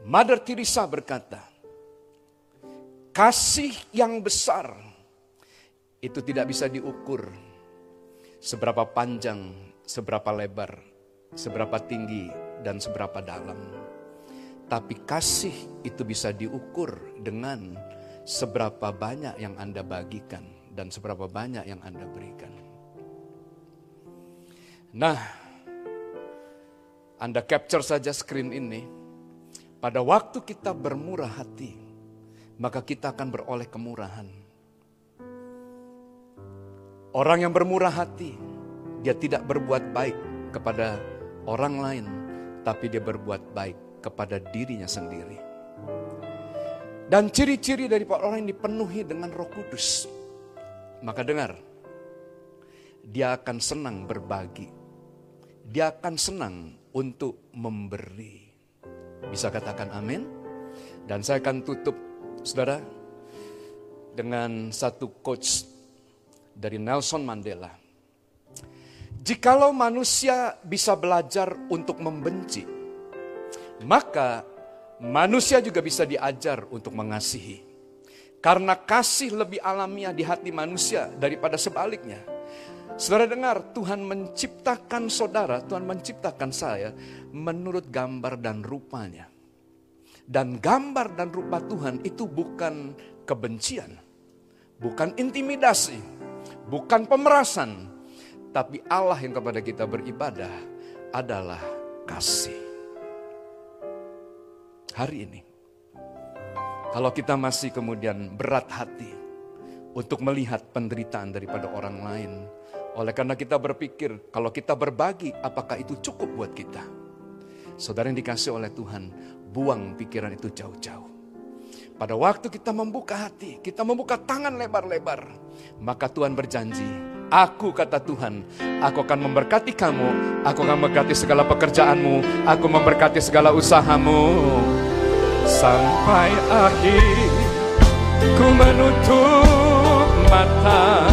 Mother Teresa berkata, kasih yang besar itu tidak bisa diukur seberapa panjang, seberapa lebar, seberapa tinggi, dan seberapa dalam. Tapi kasih itu bisa diukur dengan seberapa banyak yang Anda bagikan dan seberapa banyak yang Anda berikan. Nah, anda capture saja screen ini. Pada waktu kita bermurah hati, maka kita akan beroleh kemurahan. Orang yang bermurah hati, dia tidak berbuat baik kepada orang lain, tapi dia berbuat baik kepada dirinya sendiri. Dan ciri-ciri dari orang yang dipenuhi dengan roh kudus. Maka dengar, dia akan senang berbagi. Dia akan senang untuk memberi. Bisa katakan amin? Dan saya akan tutup, saudara, dengan satu quotes dari Nelson Mandela. Jikalau manusia bisa belajar untuk membenci, maka manusia juga bisa diajar untuk mengasihi. Karena kasih lebih alamiah di hati manusia daripada sebaliknya. Saudara dengar, Tuhan menciptakan saudara, Tuhan menciptakan saya menurut gambar dan rupanya. Dan gambar dan rupa Tuhan itu bukan kebencian, bukan intimidasi, bukan pemerasan, tapi Allah yang kepada kita beribadah adalah kasih. Hari ini, kalau kita masih kemudian berat hati untuk melihat penderitaan daripada orang lain, oleh karena kita berpikir, kalau kita berbagi, apakah itu cukup buat kita? Saudara yang dikasih oleh Tuhan, buang pikiran itu jauh-jauh. Pada waktu kita membuka hati, kita membuka tangan lebar-lebar, maka Tuhan berjanji, Aku kata Tuhan, aku akan memberkati kamu, aku akan memberkati segala pekerjaanmu, aku memberkati segala usahamu. Sampai akhir ku menutup mata.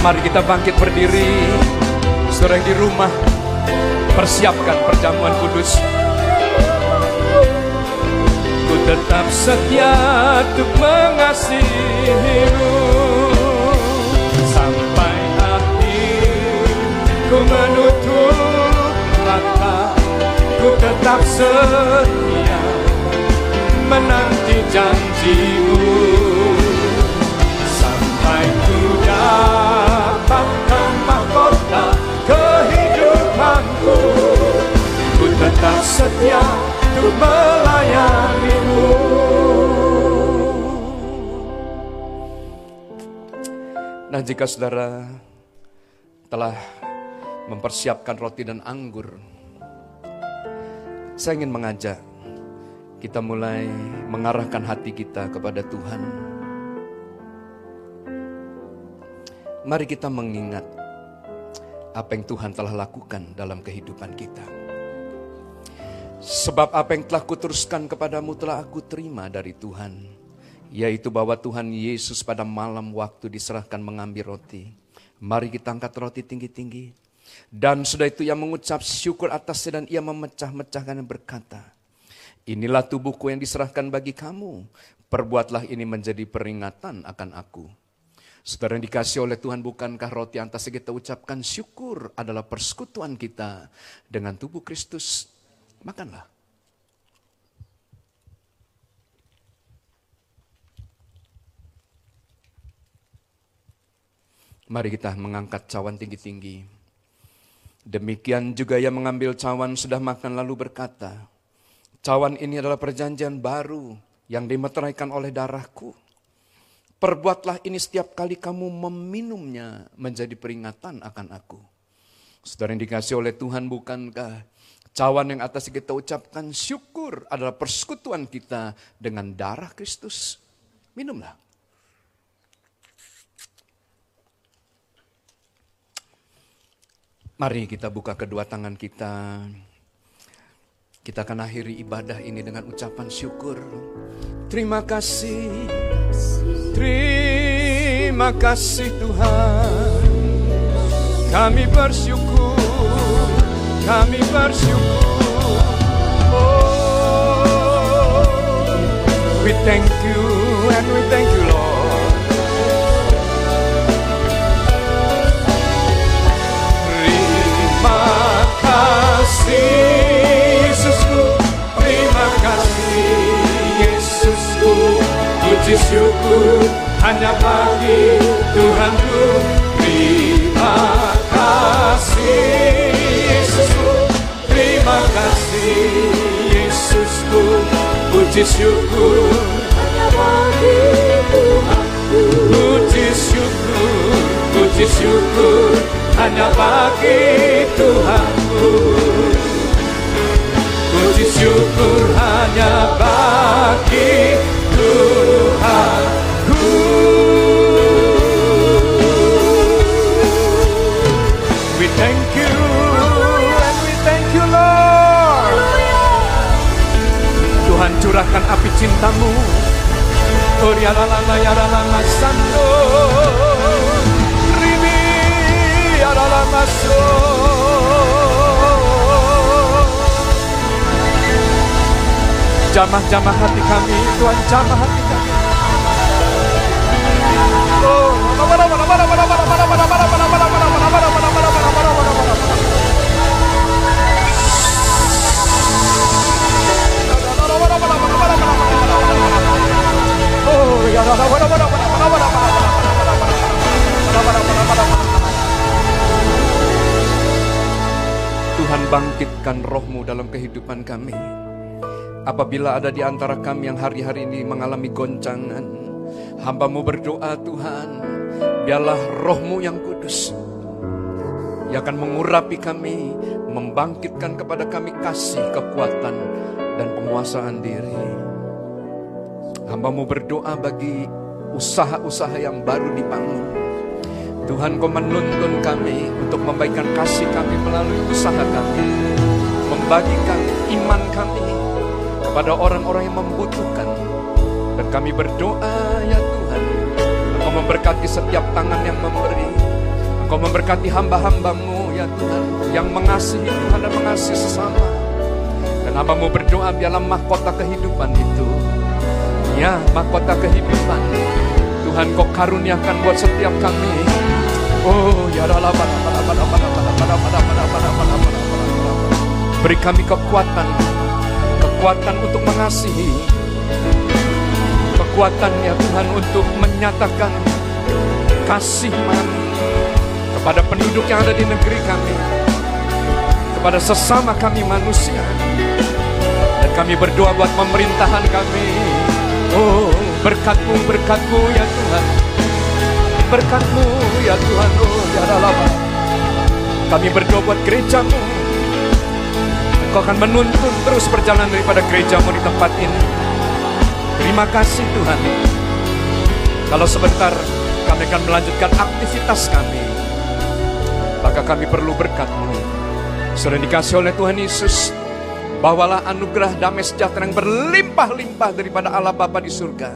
Mari kita bangkit berdiri. Yang di rumah Persiapkan perjamuan kudus. Ku tetap setia untuk mengasihimu. Sampai akhir Ku menutup mata. Ku tetap setia Menanti janjimu. Sampai ku dapatkan mahkota kehidupanku. Ku tetap setia melayanimu Nah jika saudara telah mempersiapkan roti dan anggur Saya ingin mengajak kita mulai mengarahkan hati kita kepada Tuhan Mari kita mengingat apa yang Tuhan telah lakukan dalam kehidupan kita. Sebab apa yang telah kuteruskan kepadamu telah aku terima dari Tuhan. Yaitu bahwa Tuhan Yesus pada malam waktu diserahkan mengambil roti. Mari kita angkat roti tinggi-tinggi. Dan sudah itu ia mengucap syukur atasnya dan ia memecah-mecahkan dan berkata. Inilah tubuhku yang diserahkan bagi kamu. Perbuatlah ini menjadi peringatan akan aku. Saudara yang dikasih oleh Tuhan, bukankah roti atas kita ucapkan syukur adalah persekutuan kita dengan tubuh Kristus? Makanlah. Mari kita mengangkat cawan tinggi-tinggi. Demikian juga yang mengambil cawan sudah makan lalu berkata, Cawan ini adalah perjanjian baru yang dimeteraikan oleh darahku. Perbuatlah ini setiap kali kamu meminumnya menjadi peringatan akan aku. Saudara yang dikasih oleh Tuhan bukankah cawan yang atas kita ucapkan syukur adalah persekutuan kita dengan darah Kristus. Minumlah. Mari kita buka kedua tangan kita. Kita akan akhiri ibadah ini dengan ucapan syukur. Terima kasih. Terima kasih Tuhan. Kami bersyukur. Kami bersyukur. Oh, we thank you and we thank you Lord. Terima kasih Yesusku. Terima kasih Yesusku. Puji syukur hanya bagi Tuhanku. Terima kasih Puji syukur hanya bagi Tuhanku. Puji syukur, puji syukur hanya bagi Tuhanku. Puji syukur hanya bagi Tuhanku. curahkan api cintamu. Jamah-jamah hati kami Tuhan jamah hati kami. Oh, Tuhan bangkitkan rohmu dalam kehidupan kami. Apabila ada di antara kami yang hari-hari ini mengalami goncangan, hambamu berdoa Tuhan, biarlah rohmu yang kudus yang akan mengurapi kami, membangkitkan kepada kami kasih, kekuatan, dan penguasaan diri. Hambamu berdoa bagi usaha-usaha yang baru dibangun. Tuhan kau menuntun kami untuk membagikan kasih kami melalui usaha kami. Membagikan iman kami kepada orang-orang yang membutuhkan. Dan kami berdoa ya Tuhan, Engkau memberkati setiap tangan yang memberi. Engkau memberkati hamba-hambamu ya Tuhan, yang mengasihi Tuhan dan mengasihi sesama. Dan hambamu berdoa biarlah mahkota kehidupan itu. Ya, mahkota kehidupan. Tuhan kau karuniakan buat setiap kami. Oh, ya Allah, Beri kami kekuatan, kekuatan untuk mengasihi, kekuatan ya Tuhan untuk menyatakan kasih-Man kepada penduduk yang ada di negeri kami, kepada sesama kami manusia. Dan kami berdoa buat pemerintahan kami. Oh, berkatmu, berkatmu ya Tuhan. Berkatmu ya Tuhan, oh ya Allah. Kami berdoa buat gerejamu. Engkau akan menuntun terus perjalanan daripada gerejamu di tempat ini. Terima kasih Tuhan. Kalau sebentar kami akan melanjutkan aktivitas kami. Maka kami perlu berkatmu. Sudah dikasih oleh Tuhan Yesus. Bawalah anugerah damai sejahtera yang berlimpah-limpah daripada Allah Bapa di surga.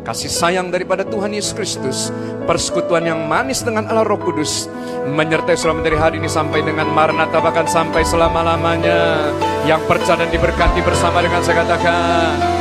Kasih sayang daripada Tuhan Yesus Kristus. Persekutuan yang manis dengan Allah Roh Kudus. Menyertai selama dari hari ini sampai dengan Maranatha bahkan sampai selama-lamanya. Yang percaya dan diberkati bersama dengan saya katakan.